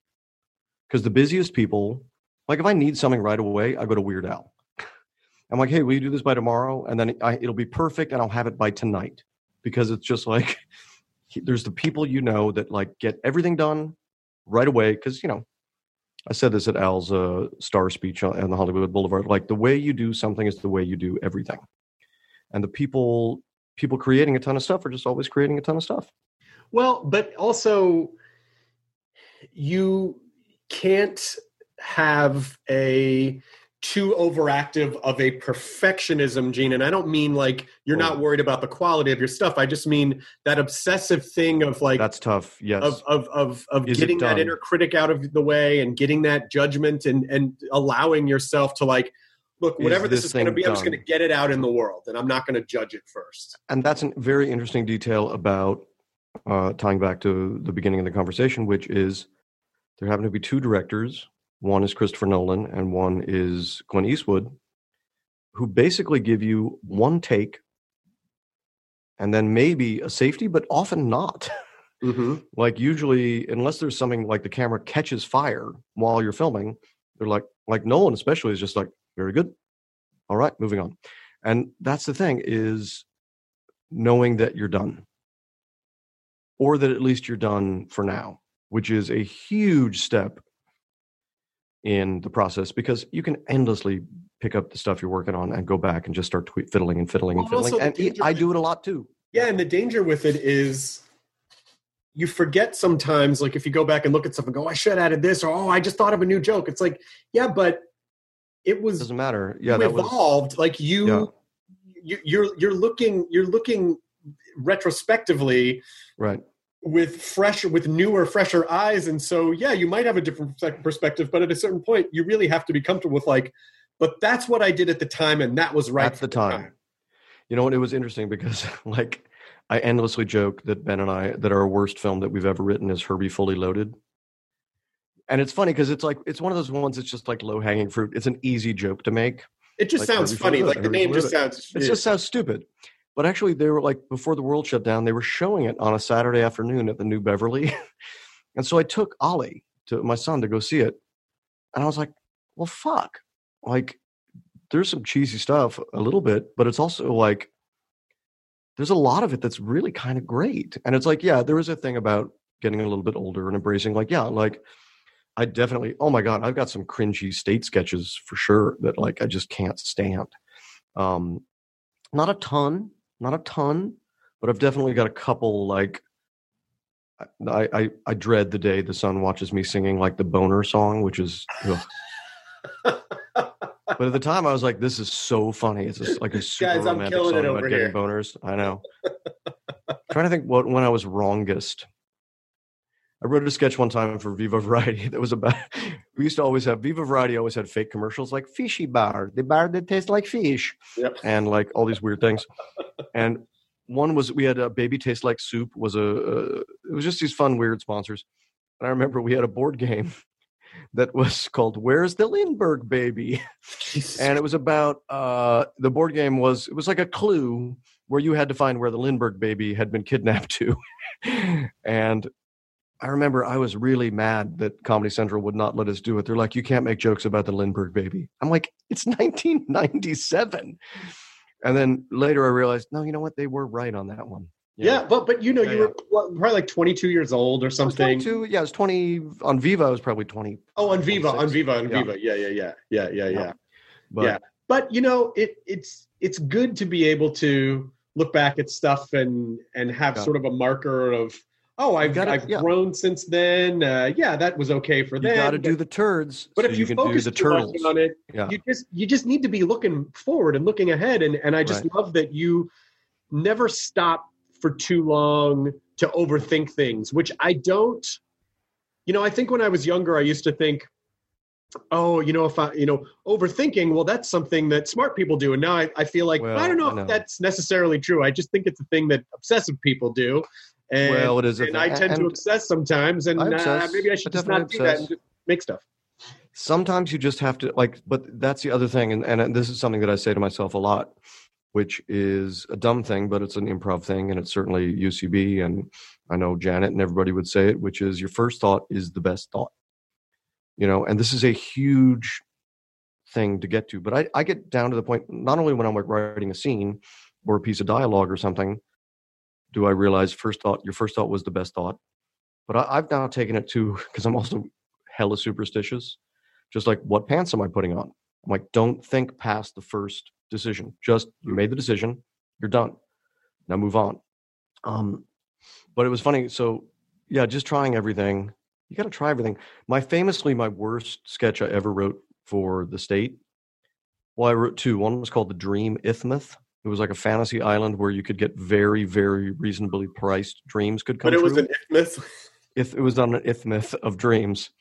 Because the busiest people like if i need something right away i go to weird al. I'm like hey will you do this by tomorrow? And then I, it'll be perfect and i'll have it by tonight. Because it's just like there's the people you know that like get everything done right away because you know I said this at Al's uh, star speech on, on the Hollywood Boulevard. Like the way you do something is the way you do everything, and the people people creating a ton of stuff are just always creating a ton of stuff. Well, but also you can't have a too overactive of a perfectionism gene and i don't mean like you're not worried about the quality of your stuff i just mean that obsessive thing of like That's tough. Yes, of of of, of Is getting that inner critic out of the way and getting that judgment and and allowing yourself to like look Is whatever this, this is going to be i'm just going to get it out in the world and i'm not going to judge it first and that's a very interesting detail about uh, tying back to the beginning of the conversation, which is there happen to be two directors. One is Christopher Nolan, and one is Clint Eastwood, who basically give you one take, and then maybe a safety, but often not. mm-hmm. like usually unless there's something like the camera catches fire while you're filming they're like like nolan especially is just like very good all right moving on and that's the thing is knowing that you're done or that at least you're done for now which is a huge step in the process because you can endlessly pick up the stuff you're working on and go back and just start tweet, fiddling and fiddling and Well, also fiddling and danger i do it a lot too Yeah, and the danger with it is you forget sometimes, like if you go back and look at stuff and go, I should have added this, or oh, I just thought of a new joke. It's like, yeah, but it was doesn't matter yeah you that was evolved. Like you, Yeah. you, you're you're looking you're looking retrospectively right with fresh with newer fresher eyes and so yeah you might have a different perspective but at a certain point you really have to be comfortable with like but that's what i did at the time and that was right at for the time. You know what? It was interesting because, like, I endlessly joke that Ben and I that our worst film that we've ever written is Herbie Fully Loaded. And it's funny because it's like it's one of those ones that's just like low hanging fruit. It's an easy joke to make. it just Like sounds Herbie funny like the name just sounds It just sounds stupid. But actually, they were like before the world shut down, they were showing it on a Saturday afternoon at the New Beverly, and so I took Ollie to my son to go see it, and I was like, "Well, fuck!" Like, there's some cheesy stuff a little bit, but it's also like there's a lot of it that's really kind of great, and it's like, yeah, there is a thing about getting a little bit older and embracing, like, yeah, like. I definitely, oh my God, I've got some cringy state sketches for sure that like I just can't stand. Um, not a ton, not a ton, but I've definitely got a couple like I, I I dread the day the sun watches me singing like the boner song, which is but at the time I was like, this is so funny. It's just like a super Guys, romantic song about over getting boners. I know. trying to think what when I was wrongest. I wrote a sketch one time for Viva Variety that was about. We used to always have Viva Variety always had fake commercials like fishy bar, the bar that tastes like fish, Yep. and like all these weird things. And one was we had a baby tastes like soup was a uh, it was just these fun weird sponsors. And I remember we had a board game that was called Where's the Lindbergh Baby? and it was about uh the board game was it was like a clue where you had to find where the Lindbergh baby had been kidnapped to. and I remember I was really mad that Comedy Central would not let us do it. They're like, you can't make jokes about the Lindbergh baby. I'm like, it's 1997. And then later I realized, no, you know what? They were right on that one. yeah but but you know Yeah, you were what, probably like 22 years old or something 22. Yeah, I was 20 on Viva. I was probably 20. oh on viva on 26. viva on Yeah. viva yeah yeah yeah yeah yeah yeah But Yeah. but you know it it's it's good to be able to look back at stuff and and have Yeah. sort of a marker of oh, I've, gotta- I've yeah. grown since then. Uh, yeah, that was okay for You them. got to do the turds, But so if you, can focus do the too much turtles. on it, Yeah. you just you just need to be looking forward and looking ahead. And and I just Right. love that you never stop for too long to overthink things, which I don't. You know, I think when I was younger, I used to think, oh, you know, if I, you know, overthinking, well, that's something that smart people do. And now I, I feel like Well, I don't know I if that's necessarily true. I just think it's a thing that obsessive people do. And, Well, it is and thing. I tend to obsess sometimes, and I uh, maybe I I should just not definitely do that and just make stuff. sometimes you just have to like but that's the other thing and, and this is something that i say to myself a lot which is a dumb thing but it's an improv thing and it's certainly ucb and i know janet and everybody would say it which is your first thought is the best thought you know and this is a huge thing to get to but i, I get down to the point not only when i'm like writing a scene or a piece of dialogue or something do i realize first thought your first thought was the best thought but I, i've now taken it to because i'm also hella superstitious just like what pants am I putting on? I'm like, don't think past the first decision. Just you made the decision, you're done. Now move on. Um, but it was funny. So yeah, just trying everything. You got to try everything. My famously, my worst sketch I ever wrote for the state. Well, I wrote two. One was called the Dream Ithmith. It was like a fantasy island where you could get very, very reasonably priced dreams could come But it was an myth. if it was on an ithmith of dreams.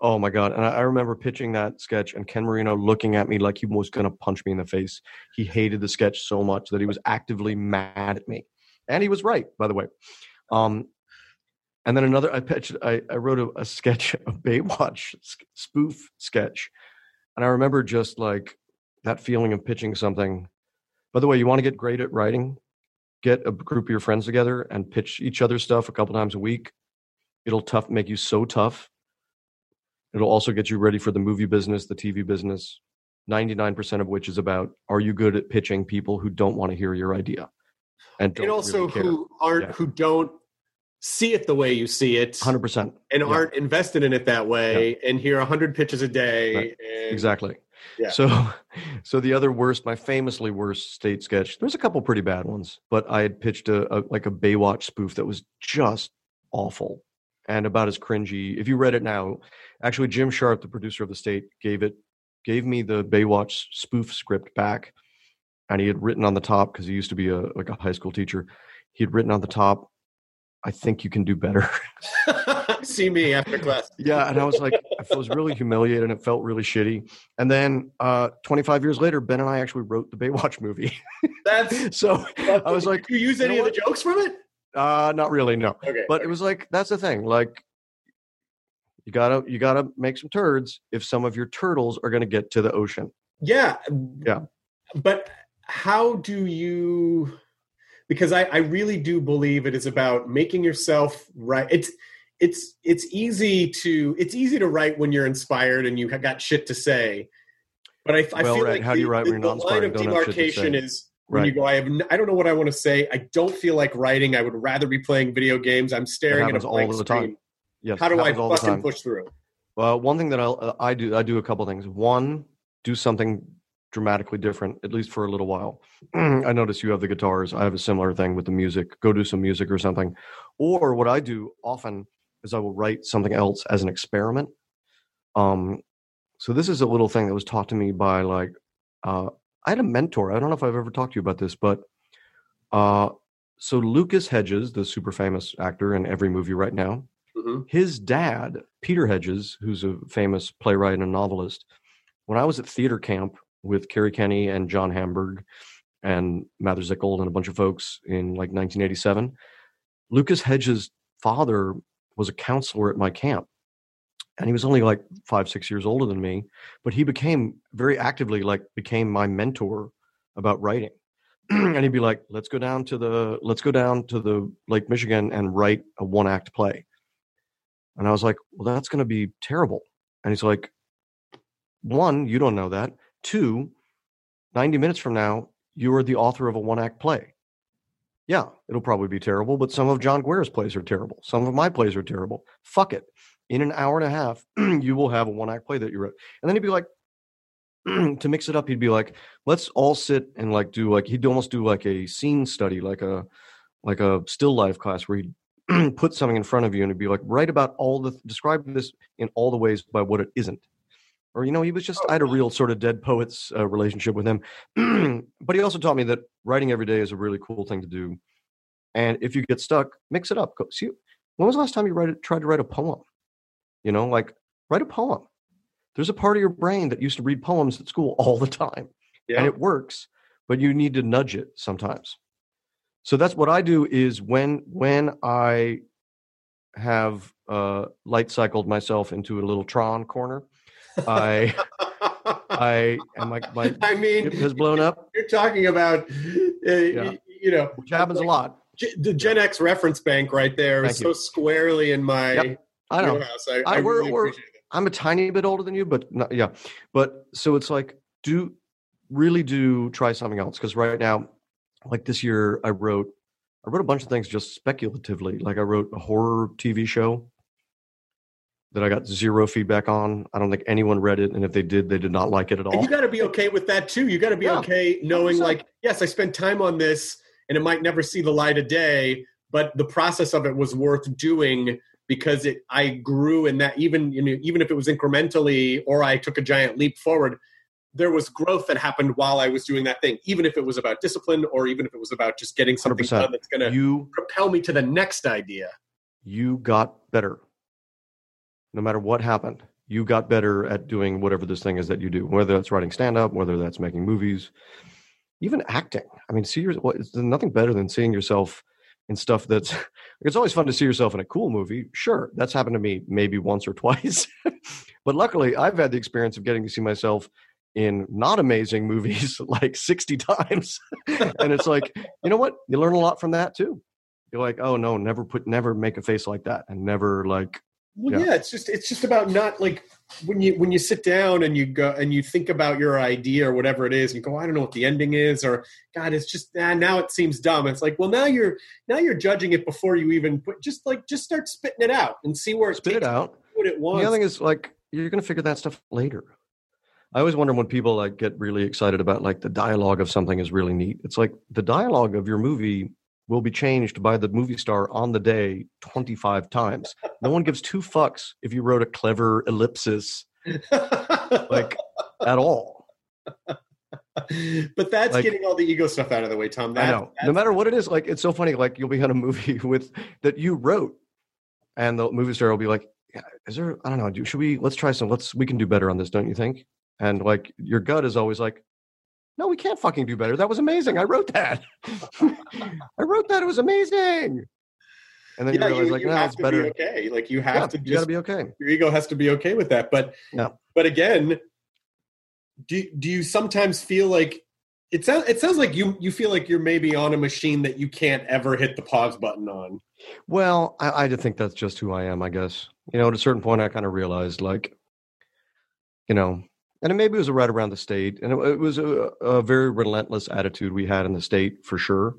Oh my god! And I, I remember pitching that sketch, and Ken Marino looking at me like he was going to punch me in the face. He hated the sketch so much that he was actively mad at me, and he was right, by the way. Um, and then another, I pitched, I, I wrote a, a sketch, a Baywatch spoof sketch, and I remember just like that feeling of pitching something. By the way, you want to get great at writing? Get a group of your friends together and pitch each other stuff a couple times a week it'll tough make you so tough it'll also get you ready for the movie business the tv business 99% of which is about are you good at pitching people who don't want to hear your idea and, don't and also really who aren't Yeah. who don't see it the way you see it 100% and yeah. aren't invested in it that way and hear 100 pitches a day Right. and exactly Yeah. so so the other worst my famously worst state sketch there's a couple pretty bad ones but i had pitched a, a like a baywatch spoof that was just awful and about as cringy. If you read it now actually jim sharp the producer of the state gave it gave me the baywatch spoof script back and he had written on the top because he used to be a like a high school teacher he had written on the top i think you can do better. See me after class. Yeah and i was like i was really humiliated and it felt really shitty. And then uh 25 years later ben and i actually wrote the baywatch movie. That's so i was like you use you any know of the jokes from it? Uh not really no. Okay. But it was like that's the thing like you gotta you gotta make some turds if some of your turtles are gonna get to the ocean. Yeah Yeah. but how do you because I, I really do believe it is about making yourself right it's it's it's easy to it's easy to write when you're inspired and you have got shit to say but i, I Well, feel right. like How do you the- write the, when you're not the line of and don't have shit to demarcation is when you go i have n- i don't know what i want to say i don't feel like writing i would rather be playing video games i'm staring at a happens all blank the screen time. yes how do i the fucking time. push through Well, one thing that I'll, uh, I do, I do a couple things. One, do something dramatically different, at least for a little while. I notice you have the guitars. I have a similar thing with the music. Go do some music or something. Or what I do often is I will write something else as an experiment. Um, so this is a little thing that was taught to me by like, uh, I had a mentor. I don't know if I've ever talked to you about this, but uh, so Lucas Hedges, the super famous actor in every movie right now, Mhm. his dad, Peter Hedges, who's a famous playwright and novelist, when I was at theater camp with Kerri Kenney and John Hamburg and Mather Zickel and a bunch of folks in like 1987, Lucas Hedges' father was a counselor at my camp. And he was only like five, six years older than me, but he became very actively like became my mentor about writing. and he'd be like, let's go down to the let's go down to the Lake Michigan and write a one act play. And I was like, well, that's going to be terrible. And he's like, one, you don't know that. Two, 90 minutes from now, you are the author of a one act play. Yeah, it'll probably be terrible, but some of John Guare's plays are terrible. Some of my plays are terrible. Fuck it. In an hour and a half, you will have a one act play that you wrote. And then he'd be like, to mix it up, he'd be like, let's all sit and like do like, he'd almost do like a scene study, like a, like a still life class where he'd put something in front of you and it'd be like, write about all the, describe this in all the ways by what it isn't. Or, you know, he was just, I had a real sort of dead poets uh, relationship with him. but he also taught me that writing every day is a really cool thing to do. And if you get stuck, mix it up. Go, see, when was the last time you write, tried to write a poem? You know, like write a poem. There's a part of your brain that used to read poems at school all the time. Yeah. And it works, but you need to nudge it sometimes. So that's what I do is when when I have uh, light cycled myself into a little Tron corner, I I and my my I mean, hip has blown up, You're talking about, uh, y- you know, which happens a lot. G- the Gen X reference bank right there is Thank so you. squarely in my Yep, I know. wheelhouse. I, I- I we're- really we're- appreciate it. I'm a tiny bit older than you, but not, yeah. But so it's like, do really do try something else because right now, like this year, I wrote, I wrote a bunch of things just speculatively. Like I wrote a horror TV show that I got zero feedback on. I don't think anyone read it, and if they did, they did not like it at all. And all. you got to be okay with that too. You got to be Yeah, okay knowing, 100%. like, yes, I spent time on this, and it might never see the light of day, but the process of it was worth doing because it I grew in that. Even you know, even if it was incrementally, or I took a giant leap forward, there was growth that happened while I was doing that thing. Even if it was about discipline, or even if it was about just getting something 100%. done that's going to You propel me to the next idea. you got better. No matter what happened, you got better at doing whatever this thing is that you do, whether that's writing stand up, whether that's making movies, even acting. I mean, see, your, what, there's nothing better than seeing yourself in stuff that's. It's always fun to see yourself in a cool movie. Sure, that's happened to me maybe once or twice. but luckily, I've had the experience of getting to see myself in not amazing movies like 60 times. and it's like, you know what? You learn a lot from that too you're like, oh no, never put, never make a face like that, and never like, Well, Yeah. yeah. it's just it's just about not like when you when you sit down and you go and you think about your idea or whatever it is, and you go, I don't know what the ending is, or God, it's just ah, now it seems dumb. It's like, well, now you're now you're judging it before you even put just like just start spitting it out and see where it spit it out. what it wants. the other thing is like, you're gonna figure that stuff later. I always wonder when people like get really excited about like the dialogue of something is really neat. It's like the dialogue of your movie will be changed by the movie star on the day 25 times. No one gives two fucks if you wrote a clever ellipsis like at all. but that's like- getting all the ego stuff out of the way, Tom. That, I know. No matter what it is, like it's so funny. Like you'll be on a movie with that you wrote, and the movie star will be like, yeah, "Is there? I don't know. Do, should we? Let's try some. Let's. We can do better on this, don't you think?" And like your gut is always like, "No, we can't fucking do better. That was amazing. I wrote that. I wrote that. It was amazing." And then yeah, you realize, you, like, you no, it's better. be okay. Like you have Yeah, to you just got to be okay. your ego has to be okay with that but Yeah. but again do do you sometimes feel like it sounds it sounds like you you feel like you're maybe on a machine that you can't ever hit the pause button on Well, I, I just think that's just who I am, I guess. You know, at a certain point, I kind of realized, like, you know, and it maybe it was a right around the state, and it, it was a, a very relentless attitude we had in the state for sure,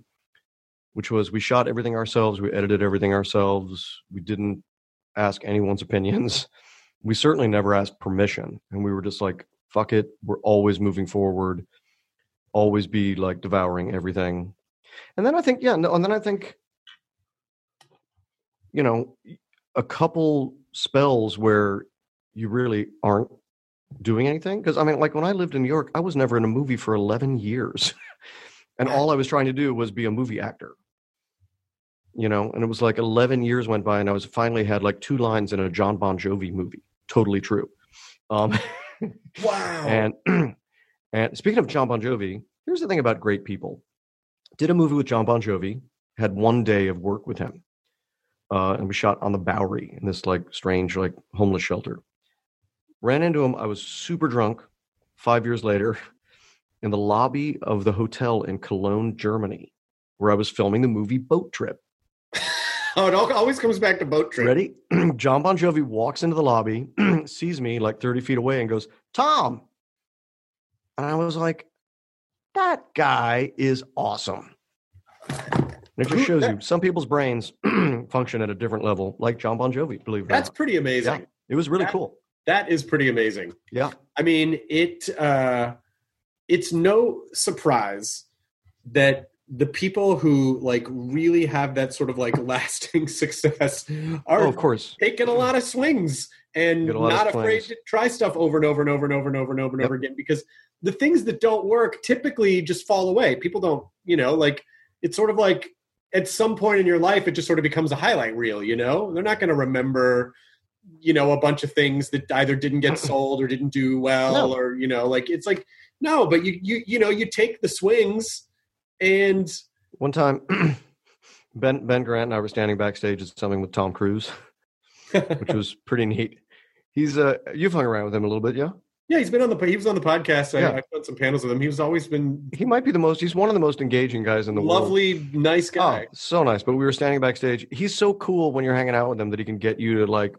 which was we shot everything ourselves, we edited everything ourselves, we didn't ask anyone's opinions, we certainly never asked permission, and we were just like, fuck it, we're always moving forward, always be like devouring everything, and then I think, yeah, no, and then I think you know, a couple spells where you really aren't doing anything. Because I mean, like when I lived in New York, I was never in a movie for 11 years. and all I was trying to do was be a movie actor. You know, and it was like 11 years went by and I was finally had like two lines in a Jon Bon Jovi movie. Totally true. Um, wow and and speaking of Jon Bon Jovi, here's the thing about great people. Did a movie with Jon Bon Jovi, had one day of work with him. Uh, and we shot on the Bowery in this like strange, like homeless shelter. Ran into him. I was super drunk five years later in the lobby of the hotel in Cologne, Germany, where I was filming the movie Boat Trip. oh it always comes back to boat trip Ready? Jon Bon Jovi walks into the lobby, sees me like 30 feet away, and goes, Tom. And I was like, that guy is awesome. And it just shows you some people's brains function at a different level, like Jon Bon Jovi, believe it or that's pretty amazing Yeah. It was really that- cool. That is pretty amazing Yeah. i mean it uh it's no surprise that the people who like really have that sort of like lasting success are Oh, of course. taking a lot of swings and Get a lot of not afraid to try stuff over and over and over and over and over and over and Yep. over again because the things that don't work typically just fall away. People don't, you know, like it's sort of like at some point in your life it just sort of becomes a highlight reel, you know? They're not going to remember you know a bunch of things that either didn't get sold or didn't do well No. or you know like it's like no but you you you know you take the swings and One time, Ben Ben Garant and I were standing backstage at something with Tom Cruise, which was pretty neat. He's uh, you've hung around with him a little bit, yeah. yeah he's been on the he was on the podcast I, Yeah. i've done some panels with him he's always been He might be the most. He's one of the most engaging guys in the world. lovely nice guy Oh, so nice. But we were standing backstage. He's so cool when you're hanging out with him that he can get you to like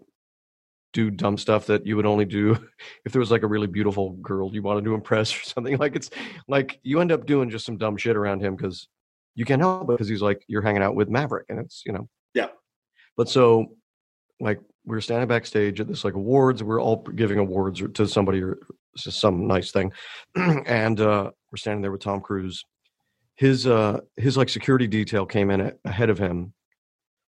do dumb stuff that you would only do if there was like a really beautiful girl you wanted to impress or something. Like it's like you end up doing just some dumb shit around him because you can't help it because he's like you're hanging out with Maverick and it's you know. Yeah. But so like we were standing backstage at this like awards. We're all giving awards to somebody or some nice thing, and uh, we're standing there with Tom Cruise. His uh, his like security detail came in ahead of him,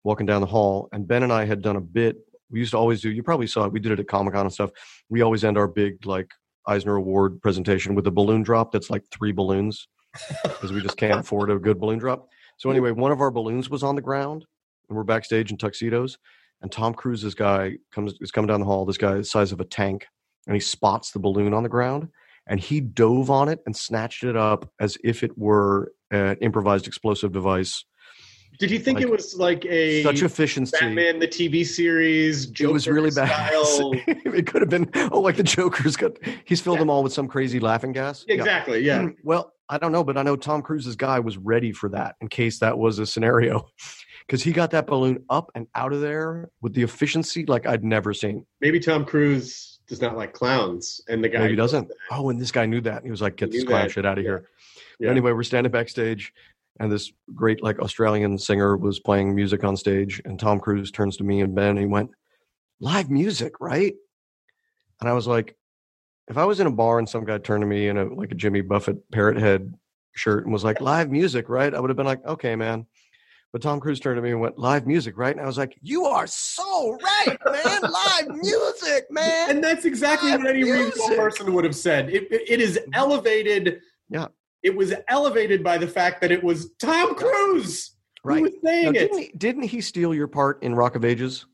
walking down the hall, and Ben and I had done a bit. We used to always do. You probably saw it. We did it at Comic Con and stuff. We always end our big like Eisner Award presentation with a balloon drop that's like three balloons because we just can't afford a good balloon drop. So anyway, one of our balloons was on the ground, and we're backstage in tuxedos. And Tom Cruise's guy comes is coming down the hall. This guy is the size of a tank, and he spots the balloon on the ground, and he dove on it and snatched it up as if it were an improvised explosive device. Did you think like, it was like a Such efficiency. batman the tv series it was Joker really bad. style it could have been oh, like the Joker's got. He's filled them all with some crazy laughing gas. Exactly yeah hmm, Well, I don't know, but I know Tom Cruise's guy was ready for that in case that was a scenario. Because he got that balloon up and out of there with the efficiency like I'd never seen. maybe tom cruise does not like clowns and the guy he doesn't. Oh, and this guy knew that. He was like, "Get He this clown that. shit out of Yeah. here." Yeah. Anyway, we're standing backstage, and this great like Australian singer was playing music on stage, and Tom Cruise turns to me and Ben, and he went, "Live music, right?" And I was like, "If I was in a bar and some guy turned to me in a like a Jimmy Buffett parrot head shirt and was like, live music, right?" I would have been like, "Okay, man." But Tom Cruise turned to me and went, "Live music, right?" And I was like, "You are so right, man! Live music, man!" and that's exactly Live what any reasonable person would have said. It, it is elevated. Yeah. It was elevated by the fact that it was Tom Cruise Right. who was saying Now, it. didn't, he, didn't he steal your part in Rock of Ages?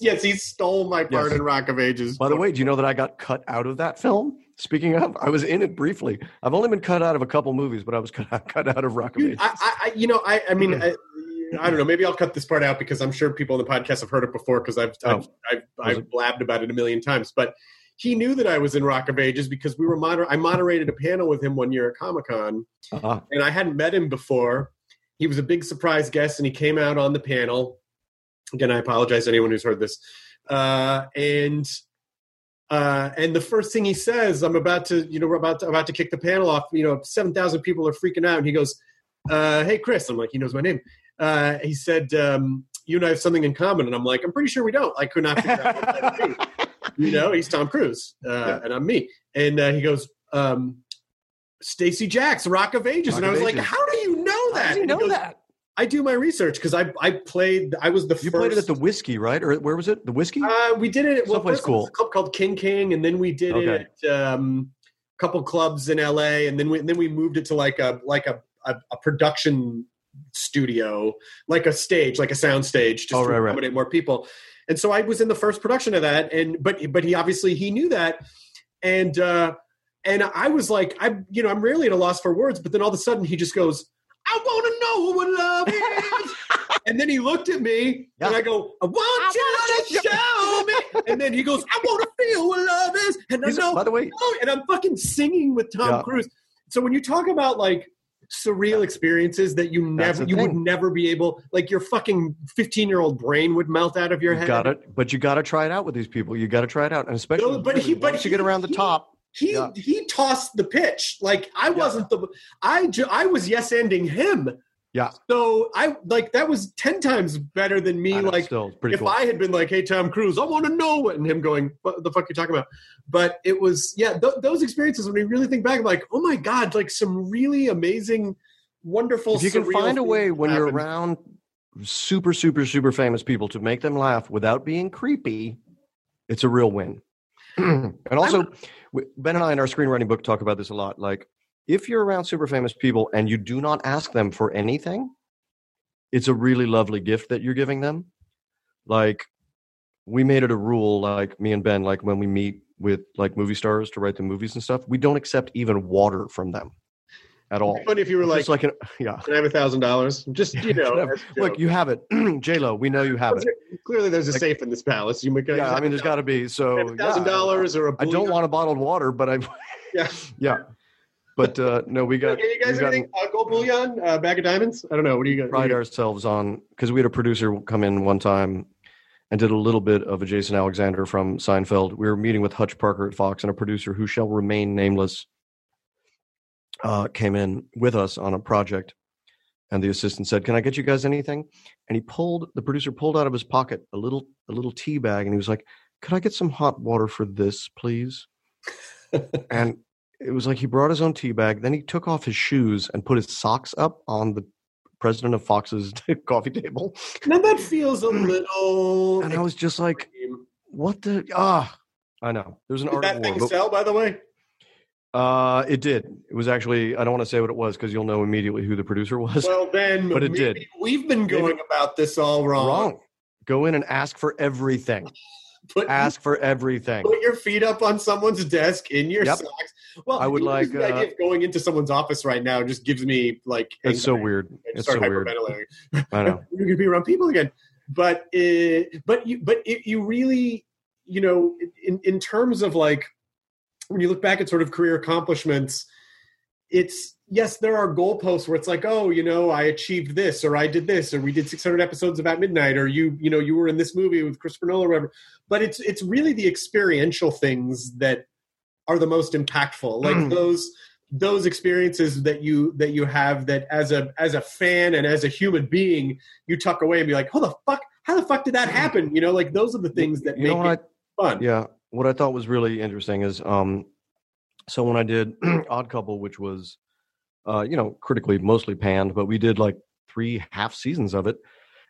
Yes, he stole my part Yes. in Rock of Ages. By the way, do you know that I got cut out of that film? Speaking of, I was in it briefly. I've only been cut out of a couple movies, but I was cut out, cut out of Rock of Dude, Ages. I, I, I- you know, I, I mean, hmm. I, I don't know. Maybe I'll cut this part out because I'm sure people on the podcast have heard it before because I've, I've, Oh. I've, Was I've blabbed about it a million times. But he knew that I was in Rock of Ages because we were moder- I moderated a panel with him one year at Comic Con, Uh-huh. and I hadn't met him before. He was a big surprise guest, and he came out on the panel. Again, I apologize to anyone who's heard this. Uh, and uh, and the first thing he says, I'm about to, you know, we're about to, about to kick the panel off. You know, seven thousand people are freaking out, and he goes, uh, "Hey, Chris," I'm like, he knows my name. Uh, he said, um, "You and I have something in common," and I'm like, "I'm pretty sure we don't." I could not figure out what that would be. You know, he's Tom Cruise, uh, Yeah. and I'm me. And uh, he goes, um, "Stacee Jaxx, Rock of Ages," Rock and I was like, Ages. "How do you know that?" How does he And he know goes, that? I do my research because I I played. I was the You first. played it at the Whisky, right? Or where was it? The Whisky? Uh, we did it. Well, Someplace it was cool. a club called King King, and then we did Okay. it at um, a couple clubs in LA, and then we and then we moved it to like a like a a, a production studio, like a stage, like a sound stage, just Oh, to right, right. accommodate more people. And so I was in the first production of that, and but but he obviously he knew that, and uh, and I was like, I you know I'm rarely at a loss for words, but then all of a sudden he just goes, I want to know what love is. And then he looked at me and I go, I want you to show me. And then he goes, I want to feel what love is. And I know, by the way, oh, and I'm fucking singing with Tom Yeah. Cruise. So when you talk about like surreal experiences that you never, you would never be able, like your fucking 15 year old brain would melt out of your you head. got it. But you got to try it out with these people. You got to try it out, and especially No, but he- but once you get around the he- top. He Yeah. he tossed the pitch. Like I wasn't the I I was yes ending him. Yeah. So I like that was ten times better than me. Know, like if cool. I had been like, "Hey, Tom Cruise, I want to know it," and him going, "What the fuck are you talking about?" But it was, yeah, th- those experiences when you really think back, I'm like, oh my god, like some really amazing wonderful. if you can find a way when you're around super super super famous people to make them laugh without being creepy it's a real win and also w- ben and i in our screenwriting book talk about this a lot like if you're around super famous people and you do not ask them for anything it's a really lovely gift that you're giving them like we made it a rule like me and ben like when we meet with like movie stars to write the movies and stuff we don't accept even water from them at all funny if you were It's like, just like an, yeah "Can I have a thousand dollars?" Just you know, Look, you have it. J Lo, we know you have it. clearly there's a Like- safe in this palace. You might Yeah, I mean, there's got to be. So, thousand yeah, dollars or a I don't want a bottled water, but I, Yeah. yeah. But uh, no, we got, Okay, you guys got anything? Uh, gold bullion, uh, bag of diamonds. I don't know. What do you got? pride ourselves on because we had a producer come in one time and did a little bit of a Jason Alexander from Seinfeld. We were meeting with Hutch Parker at Fox, and a producer who shall remain nameless uh, came in with us on a project. And the assistant said, "Can I get you guys anything?" And he pulled the producer pulled out of his pocket a little a little tea bag, and he was like, "Could I get some hot water for this, please?" and it was like he brought his own tea bag. Then he took off his shoes and put his socks up on the president of Fox's coffee table. Now that feels a little. And I was just like, "What the ah?" I know. There's an Did art that thing but- sell, by the way? uh, it did. It was actually. I don't want to say what it was because you'll know immediately who the producer was. Well, then, But it maybe did. We've been going about this all wrong. Wrong. Go in and ask for everything. Put, Ask for everything. put your feet up on someone's desk in your Yep. socks. Well, I would like, the uh, idea of going into someone's office right now just gives me like. It's so weird. I It's start so weird. I know. You're gonna be around people again, but uh, but you but it, you really you know in in terms of like when you look back at sort of career accomplishments, it's yes there are goalposts where it's like oh you know I achieved this or I did this or we did 600 episodes of At Midnight or you you know you were in this movie with Christopher Nolan or whatever, but it's it's really the experiential things that are the most impactful like those those experiences that you that you have that as a as a fan and as a human being you tuck away and be like, oh the fuck? How the fuck did that happen?" You know, like those are the things that You make what I, it fun. Yeah, what I thought was really interesting is, um, so when I did Odd Couple, which was, uh, you know, critically mostly panned, but we did like three half seasons of it,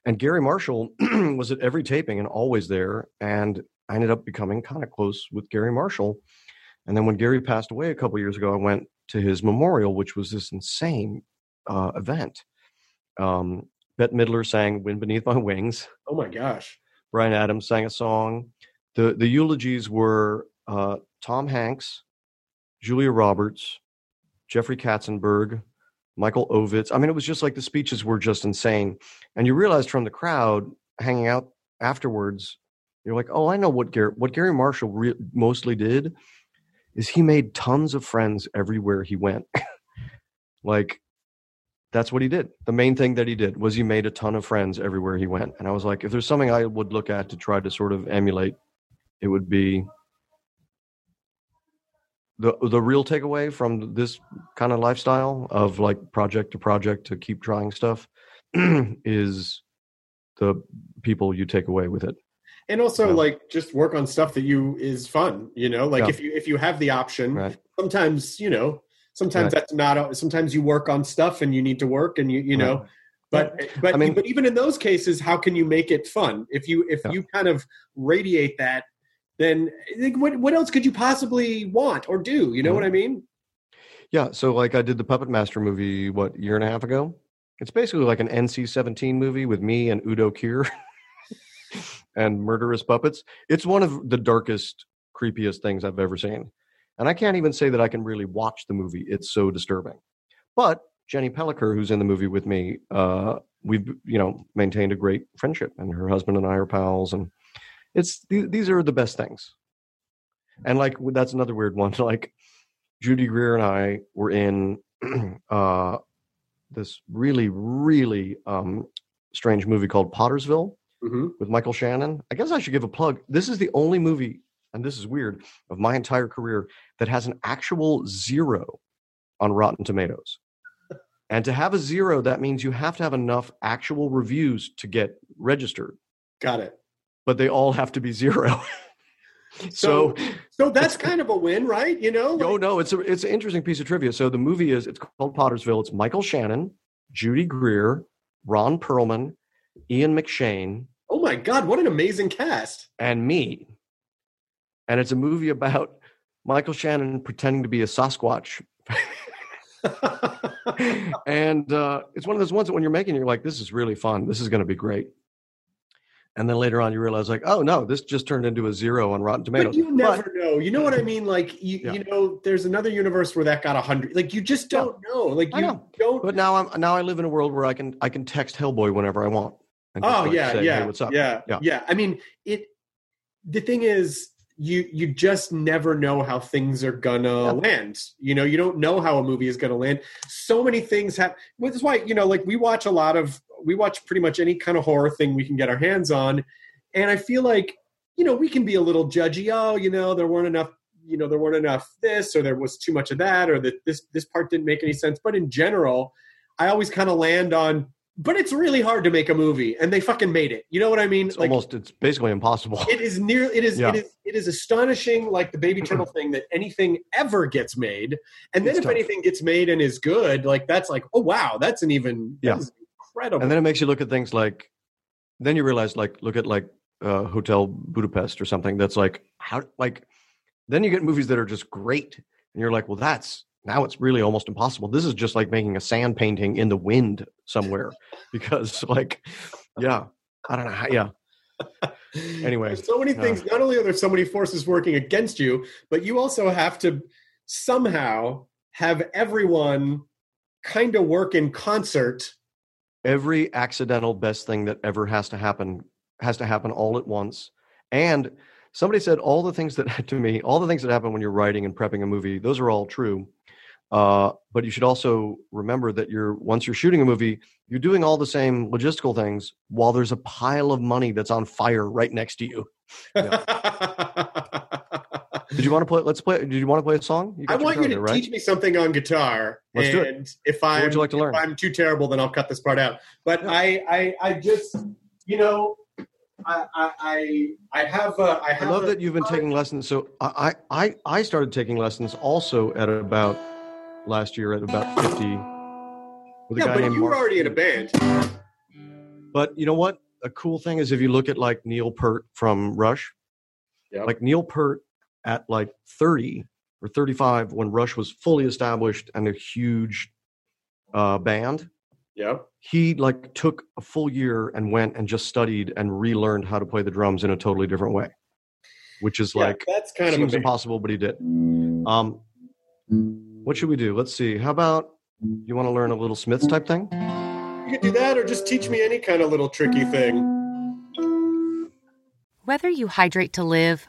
and Garry Marshall was at every taping and always there, and I ended up becoming kind of close with Garry Marshall, and then when Garry passed away a couple years ago, I went to his memorial, which was this insane uh, event. Um, Bette Midler sang "Wind Beneath My Wings." Oh my gosh. Bryan Adams sang a song. The the eulogies were uh, Tom Hanks, Julia Roberts, Jeffrey Katzenberg, Michael Ovitz. I mean, it was just like the speeches were just insane. And you realized from the crowd hanging out afterwards, you're like, oh, I know what Garry what Garry Marshall re- mostly did is he made tons of friends everywhere he went. like that's what he did. The main thing that he did was he made a ton of friends everywhere he went. And I was like, if there's something I would look at to try to sort of emulate, it would be the the real takeaway from this kind of lifestyle of like project to project to keep trying stuff is the people you take away with it. And also Yeah. like just work on stuff that you is fun, you know? Like Yeah. if you if you have the option, Right. sometimes, you know, sometimes Right. that's not sometimes you work on stuff and you need to work and you you know Right. but but I mean- but even in those cases how can you make it fun if you if Yeah. you kind of radiate that then like, what what else could you possibly want or do you know what i mean Yeah, so like I did the Puppet Master movie what year and a half ago. It's basically like an NC-17 movie with me and Udo Kier and murderous puppets. It's one of the darkest, creepiest things I've ever seen. And I can't even say that I can really watch the movie. It's so disturbing. But Jenny Pellicer, who's in the movie with me, uh, we've you know maintained a great friendship, and her husband and I are pals, and it's th- these are the best things. And like that's another weird one. Like Judy Greer and I were in uh, this really, really um, strange movie called Pottersville mm-hmm. with Michael Shannon. I guess I should give a plug. This is the only movie, and this is weird, of my entire career that has an actual zero on Rotten Tomatoes. And to have a zero, that means you have to have enough actual reviews to get registered, got it but they all have to be zero. so so so that's kind of a win right you know Like- no, it's a it's an interesting piece of trivia. So the movie is it's called Pottersville. It's Michael Shannon, Judy Greer, Ron Perlman, Ian McShane, Oh my god, what an amazing cast! and me. And it's a movie about Michael Shannon pretending to be a Sasquatch. and uh, it's one of those ones that when you're making, it, you're like, this is really fun. This is going to be great. And then later on, you realize, like, oh no, this just turned into a zero on Rotten Tomatoes. But you never know. You know what I mean? Like you, Yeah. you know, there's another universe where that got a hundred. Like you just don't know. Like you know. don't. But now I'm now I live in a world where I can I can text Hellboy whenever I want. and oh like, yeah, say, yeah, hey, what's up? yeah, Yeah. yeah. I mean, it. The thing is, you you just never know how things are gonna Yeah. land. You know, you don't know how a movie is gonna land. So many things have. Which is why you know, like we watch a lot of we watch pretty much any kind of horror thing we can get our hands on, and I feel like you know we can be a little judgy. Oh, you know, there weren't enough. You know, there weren't enough this, or there was too much of that, or that this this part didn't make any sense. But in general, I always kind of land on. But it's really hard to make a movie, and they fucking made it. You know what I mean? It's almost it's basically impossible. it is near it is Yeah. it is it is astonishing like the baby turtle thing that anything ever gets made and then It's if tough. anything gets made and is good like that's like oh wow that's an even Yeah. that's incredible. And then it makes you look at things like then you realize like look at like uh, hotel budapest or something that's like how like then you get movies that are just great and you're like well that's now it's really almost impossible. This is just like making a sand painting in the wind somewhere because like yeah i don't know how yeah. Anyway, There's so many uh, things not only are there so many forces working against you but you also have to somehow have everyone kind of work in concert every accidental best thing that ever has to happen has to happen all at once. And somebody said all the things that to me all the things that happen when you're writing and prepping a movie those are all true. Uh, but you should also remember that you're once you're shooting a movie you're doing all the same logistical things while there's a pile of money that's on fire right next to you did you want to play let's play did you want to play a song you I want you to right? teach me something on guitar. Let's do it. if I'm would you like to learn? if I'm too terrible, then I'll cut this part out. But I, I, I just, you know, I, I, I, I have, a, I I have. love a- that you've been taking lessons. So I, I, I started taking lessons also at about last year at about fifty with a Yeah, but you were Mark. already in a band. But you know what? A cool thing is if you look at like Neil Peart from Rush, Yep. like Neil Peart at like thirty or thirty-five when Rush was fully established and a huge uh, band. Yeah. He like took a full year and went and just studied and relearned how to play the drums in a totally different way, which is Yeah, like that's kind of seems amazing. impossible, but he did. Um, what should we do? Let's see. How about you want to learn a little Smiths type thing? You could do that, or just teach me any kind of little tricky thing. Whether you hydrate to live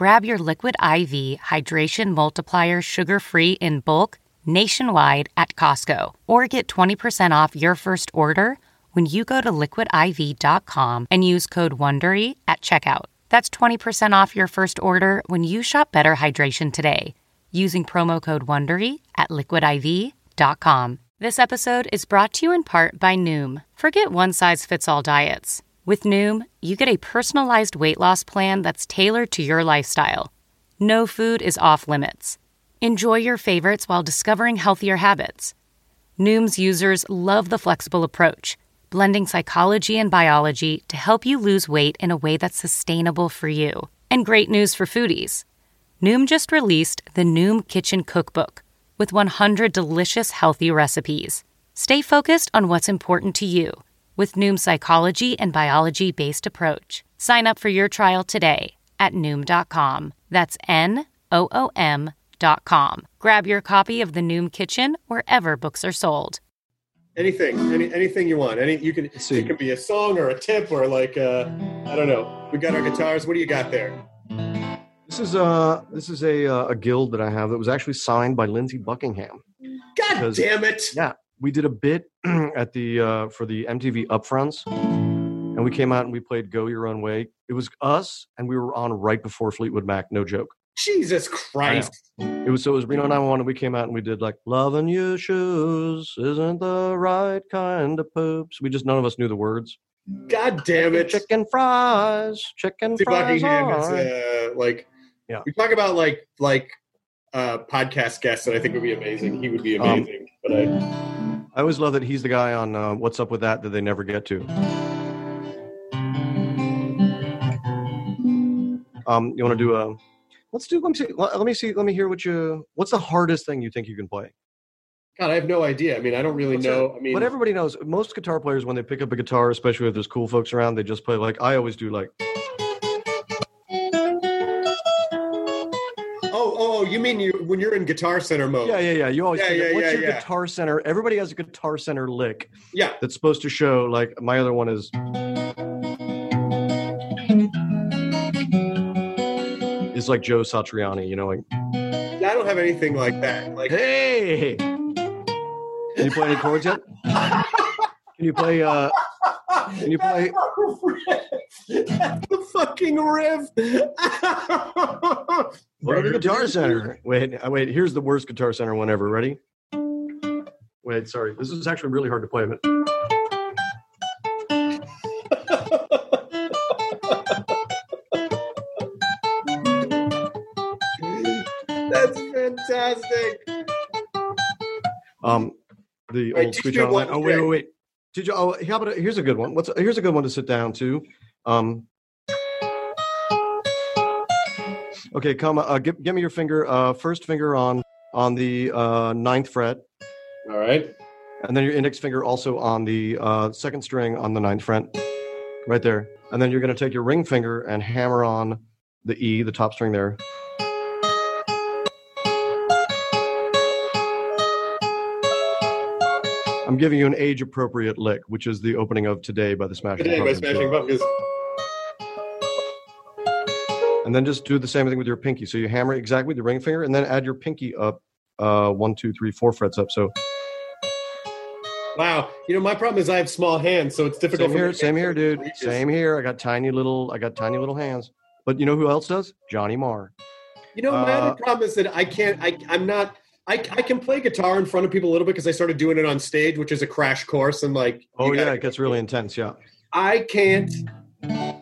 Grab your Liquid IV Hydration Multiplier sugar free in bulk nationwide at Costco or get 20% off your first order when you go to liquidiv.com and use code WONDERY at checkout. That's 20% off your first order when you shop Better Hydration today using promo code WONDERY at liquidiv.com. This episode is brought to you in part by Noom. Forget one size fits all diets. With Noom, you get a personalized weight loss plan that's tailored to your lifestyle. No food is off limits. Enjoy your favorites while discovering healthier habits. Noom's users love the flexible approach, blending psychology and biology to help you lose weight in a way that's sustainable for you. And great news for foodies. Noom just released the Noom Kitchen Cookbook with 100 delicious healthy recipes. Stay focused on what's important to you with Noom's psychology and biology based approach. Sign up for your trial today at Noom.com. That's N O O M.com. Grab your copy of the Noom Kitchen wherever books are sold. Anything, any, anything you want. Any, you can. see. It could be a song or a tip or like, uh, I don't know. We got our guitars. What do you got there? This is uh this is a uh, a guild that I have that was actually signed by Lindsey Buckingham. God damn it! Yeah, we did a bit at the uh, for the MTV upfronts, and we came out and we played "Go Your Own Way." It was us, and we were on right before Fleetwood Mac. No joke. Jesus Christ. It was so it was Reno 911, and we came out and we did like "Loving Your Shoes isn't the right kind of poops." We just none of us knew the words. God damn it. Chicken fries, chicken Steve fries. Buckingham is uh, like Yeah. we talk about like like uh podcast guests that I think would be amazing. He would be Um, amazing. but I I always love that he's the guy on uh, "What's Up with That" that they never get to. Um, you want to do a? Let's do. Let me see. Let me see. Let me hear what you. What's the hardest thing you think you can play? God, I have no idea. I mean, I don't really What's know. it? I mean but everybody knows. Most guitar players, when they pick up a guitar, especially if there's cool folks around, they just play like I always do. Like you mean you when you're in guitar center mode. yeah, yeah, yeah. You always Yeah, yeah, what's yeah, your yeah. guitar center? Everybody has a guitar center lick Yeah. that's supposed to show. Like my other one is. Is like Joe Satriani, you know, like I don't have anything like that. Like Hey! Can you play any chords yet? Can you play uh can you play That's the fucking riff. what are the guitar center? Wait, uh, wait, here's the worst guitar center one ever. Ready? Wait, sorry. This is actually really hard to play, but That's fantastic. um the Right, old teach speech me on one oh wait, wait, wait. Did you oh how about here's a good one. What's here's a good one to sit down to. Um Okay, come uh give, give me your finger uh first finger on on the uh ninth fret All right. and then your index finger also on the uh, second string on the ninth fret, right there. And then you're going to take your ring finger and hammer on the E, the top string there. I'm giving you an age-appropriate lick, which is the opening of "Today" by the Smashing Today by Pumpkins. Smashing Pumpkins. And then just do the same thing with your pinky. So you hammer exactly with your ring finger, and then add your pinky up uh, one, two, three, four frets up. So Wow. You know, my problem is I have small hands, so it's difficult Same here, same here, dude. reaches. Same here. I got tiny little, I got tiny little hands. But you know who else does? Johnny Marr. You know, my Uh, other problem is that I can't. I, I'm not. I, I can play guitar in front of people a little bit because I started doing it on stage, which is a crash course, and like. Oh yeah, it gets really intense. Yeah. I can't.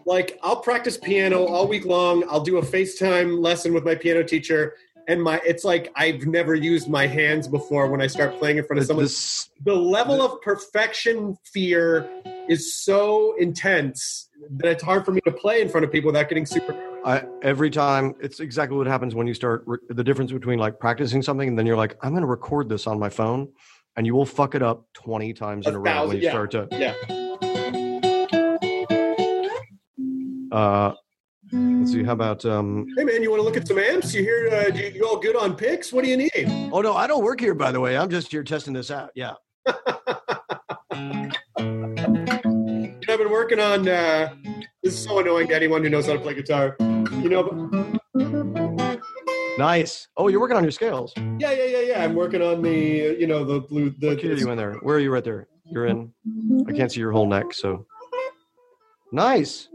Like, I'll practice piano all week long. I'll do a FaceTime lesson with my piano teacher, and my it's like I've never used my hands before when I start playing in front of someone. This, the level of perfection fear is so intense that it's hard for me to play in front of people without getting super. I, every time, it's exactly what happens when you start. Re- the difference between like practicing something and then you're like, I'm going to record this on my phone, and you will fuck it up 20 times in A a, row when you yeah. start to. Yeah. Uh, let's see. How about? Um, Hey man, you want to look at some amps? You here? Uh, you, you all good on picks? What do you need? oh no, I don't work here, by the way. I'm just here testing this out. Yeah. I've been working on. Uh, this is so annoying to anyone who knows how to play guitar. You know, but Nice. Oh, you're working on your scales. yeah, yeah, yeah, yeah. I'm working on the, you know, the blue. The, What key are you in there? Where are you right there? You're in. I can't see your whole neck, so. Nice.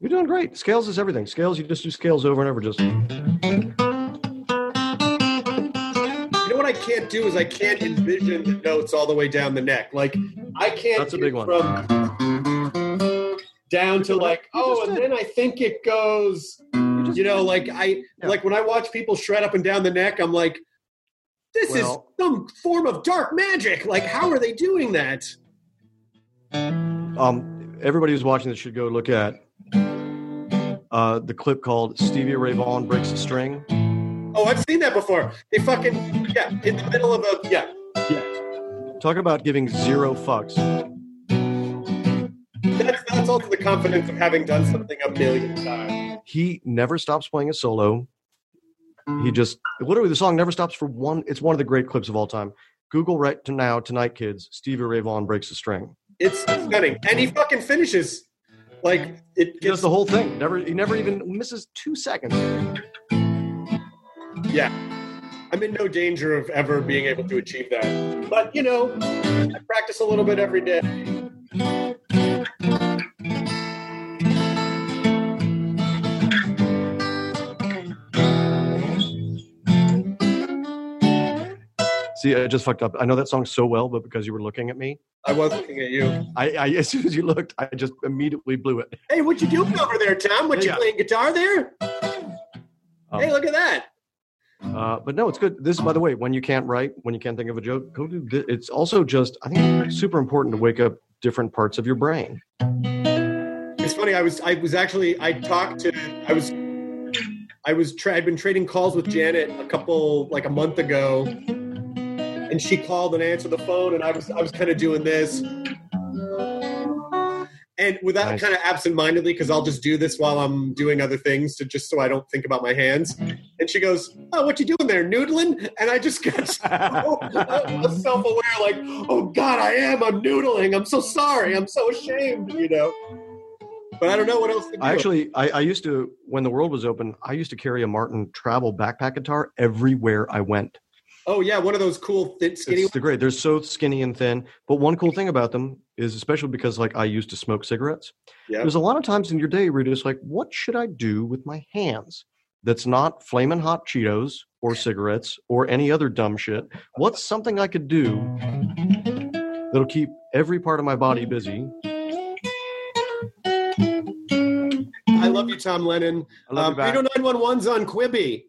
You're doing great. Scales is everything. Scales, you just do scales over and over. Just can't do is I can't envision the notes all the way down the neck. Like I can't. That's a get big one. From down to like, oh, and then I think it goes. You know, like I Yeah. like when I watch people shred up and down the neck, I'm like, this Well- is some form of dark magic. Like, how are they doing that? um, everybody who's watching this should go look at uh, the clip called Stevie Ray Vaughan breaks a string. Oh, I've seen that before. They fucking yeah, in the middle of a yeah. Yeah. Talk about giving zero fucks. That's that's also the confidence of having done something a million times. He never stops playing a solo. He just literally the song never stops for one. It's one of the great clips of all time. Google right to now tonight, kids. Stevie Ray Vaughan breaks a string. It's stunning, and he fucking finishes like it He does the whole thing. Never, he never even misses two seconds. Yeah. I'm in no danger of ever being able to achieve that. But you know, I practice a little bit every day. See, I just fucked up. I know that song so well, but because you were looking at me, I was looking at you. I, I as soon as you looked, I just immediately blew it. Hey, what you doing over there, Tom? What you playing guitar there? Um, hey, look at that. Uh, but no, it's good. This, by the way, when you can't write, when you can't think of a joke, go do. thi- It's also just, I think, it's super important to wake up different parts of your brain. It's funny. I was I was actually I talked to I was I was tra- I'd been trading calls with Janet a couple like a month ago, and she called and answered the phone, and I was I was kind of doing this, and without Nice. kind of absentmindedly because I'll just do this while I'm doing other things to just so I don't think about my hands. And she goes, "Oh, what you doing there, noodling?" And I just got so self aware, like, "Oh God, I am. I'm noodling. I'm so sorry. I'm so ashamed." You know. But I don't know what else to do. I actually, I, I used to, when the world was open, I used to carry a Martin travel backpack guitar everywhere I went. Oh yeah, one of those cool thin, skinny. It's the great. They're so skinny and thin. But one cool thing about them is, especially because like I used to smoke cigarettes. Yeah. There's a lot of times in your day where you're just like, what should I do with my hands? That's not flaming hot Cheetos or cigarettes or any other dumb shit. What's something I could do that'll keep every part of my body busy? I love you, Tom Lennon. I love um, you back. Reno 911's on Quibi.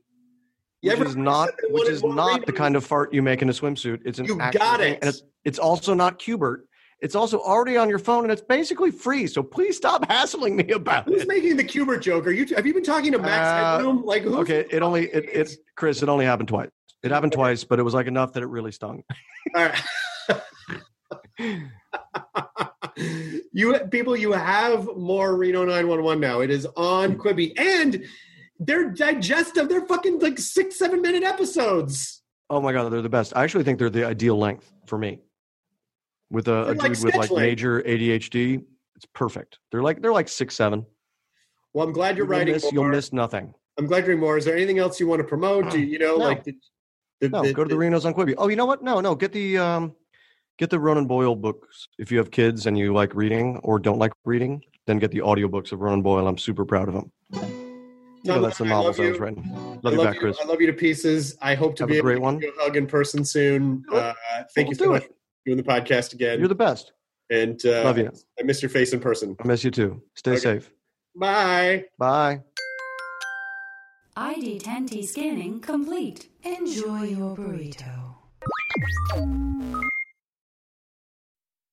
You which is not which is not the kind of fart you make in a swimsuit. It's an You got it. and it's, it's also not Q*bert. It's also already on your phone, and it's basically free. So please stop hassling me about Who's it. Who's making the Q*bert joke? Are you? Have you been talking to Max Uh, Headroom? Like who's Okay, it only it, it Chris. It only happened twice. It happened twice, but it was like enough that it really stung. All right. you people, you have more Reno 911 now. It is on Quibi, and they're digestive. They're fucking like six, seven minute episodes. Oh my god, they're the best. I actually think they're the ideal length for me. With a, a They're dude like with like major ADHD, it's perfect. They're like they're like six seven. Well, I'm glad you're You'll writing. miss, you'll miss nothing. I'm glad you're more. Is there anything else you want to promote? Do you, you know, No. like the, the, No, the- go to the Renos on Quibi. Oh, you know what? No, no, get the um, get the Ronan Boyle books. If you have kids and you like reading or don't like reading, then get the audiobooks of Ronan Boyle. I'm super proud of him. You know, that's the I novels love I was you. writing. I Love you back, Chris. I love you to pieces. I hope to Have be a able great to one. give you a hug in person soon. Cool. Uh, thank you We'll so much for doing the podcast again. You're the best. and uh, Love you. I miss your face in person. I miss you too. Stay Okay. safe. Bye. Bye. ID10T scanning complete. Enjoy your burrito.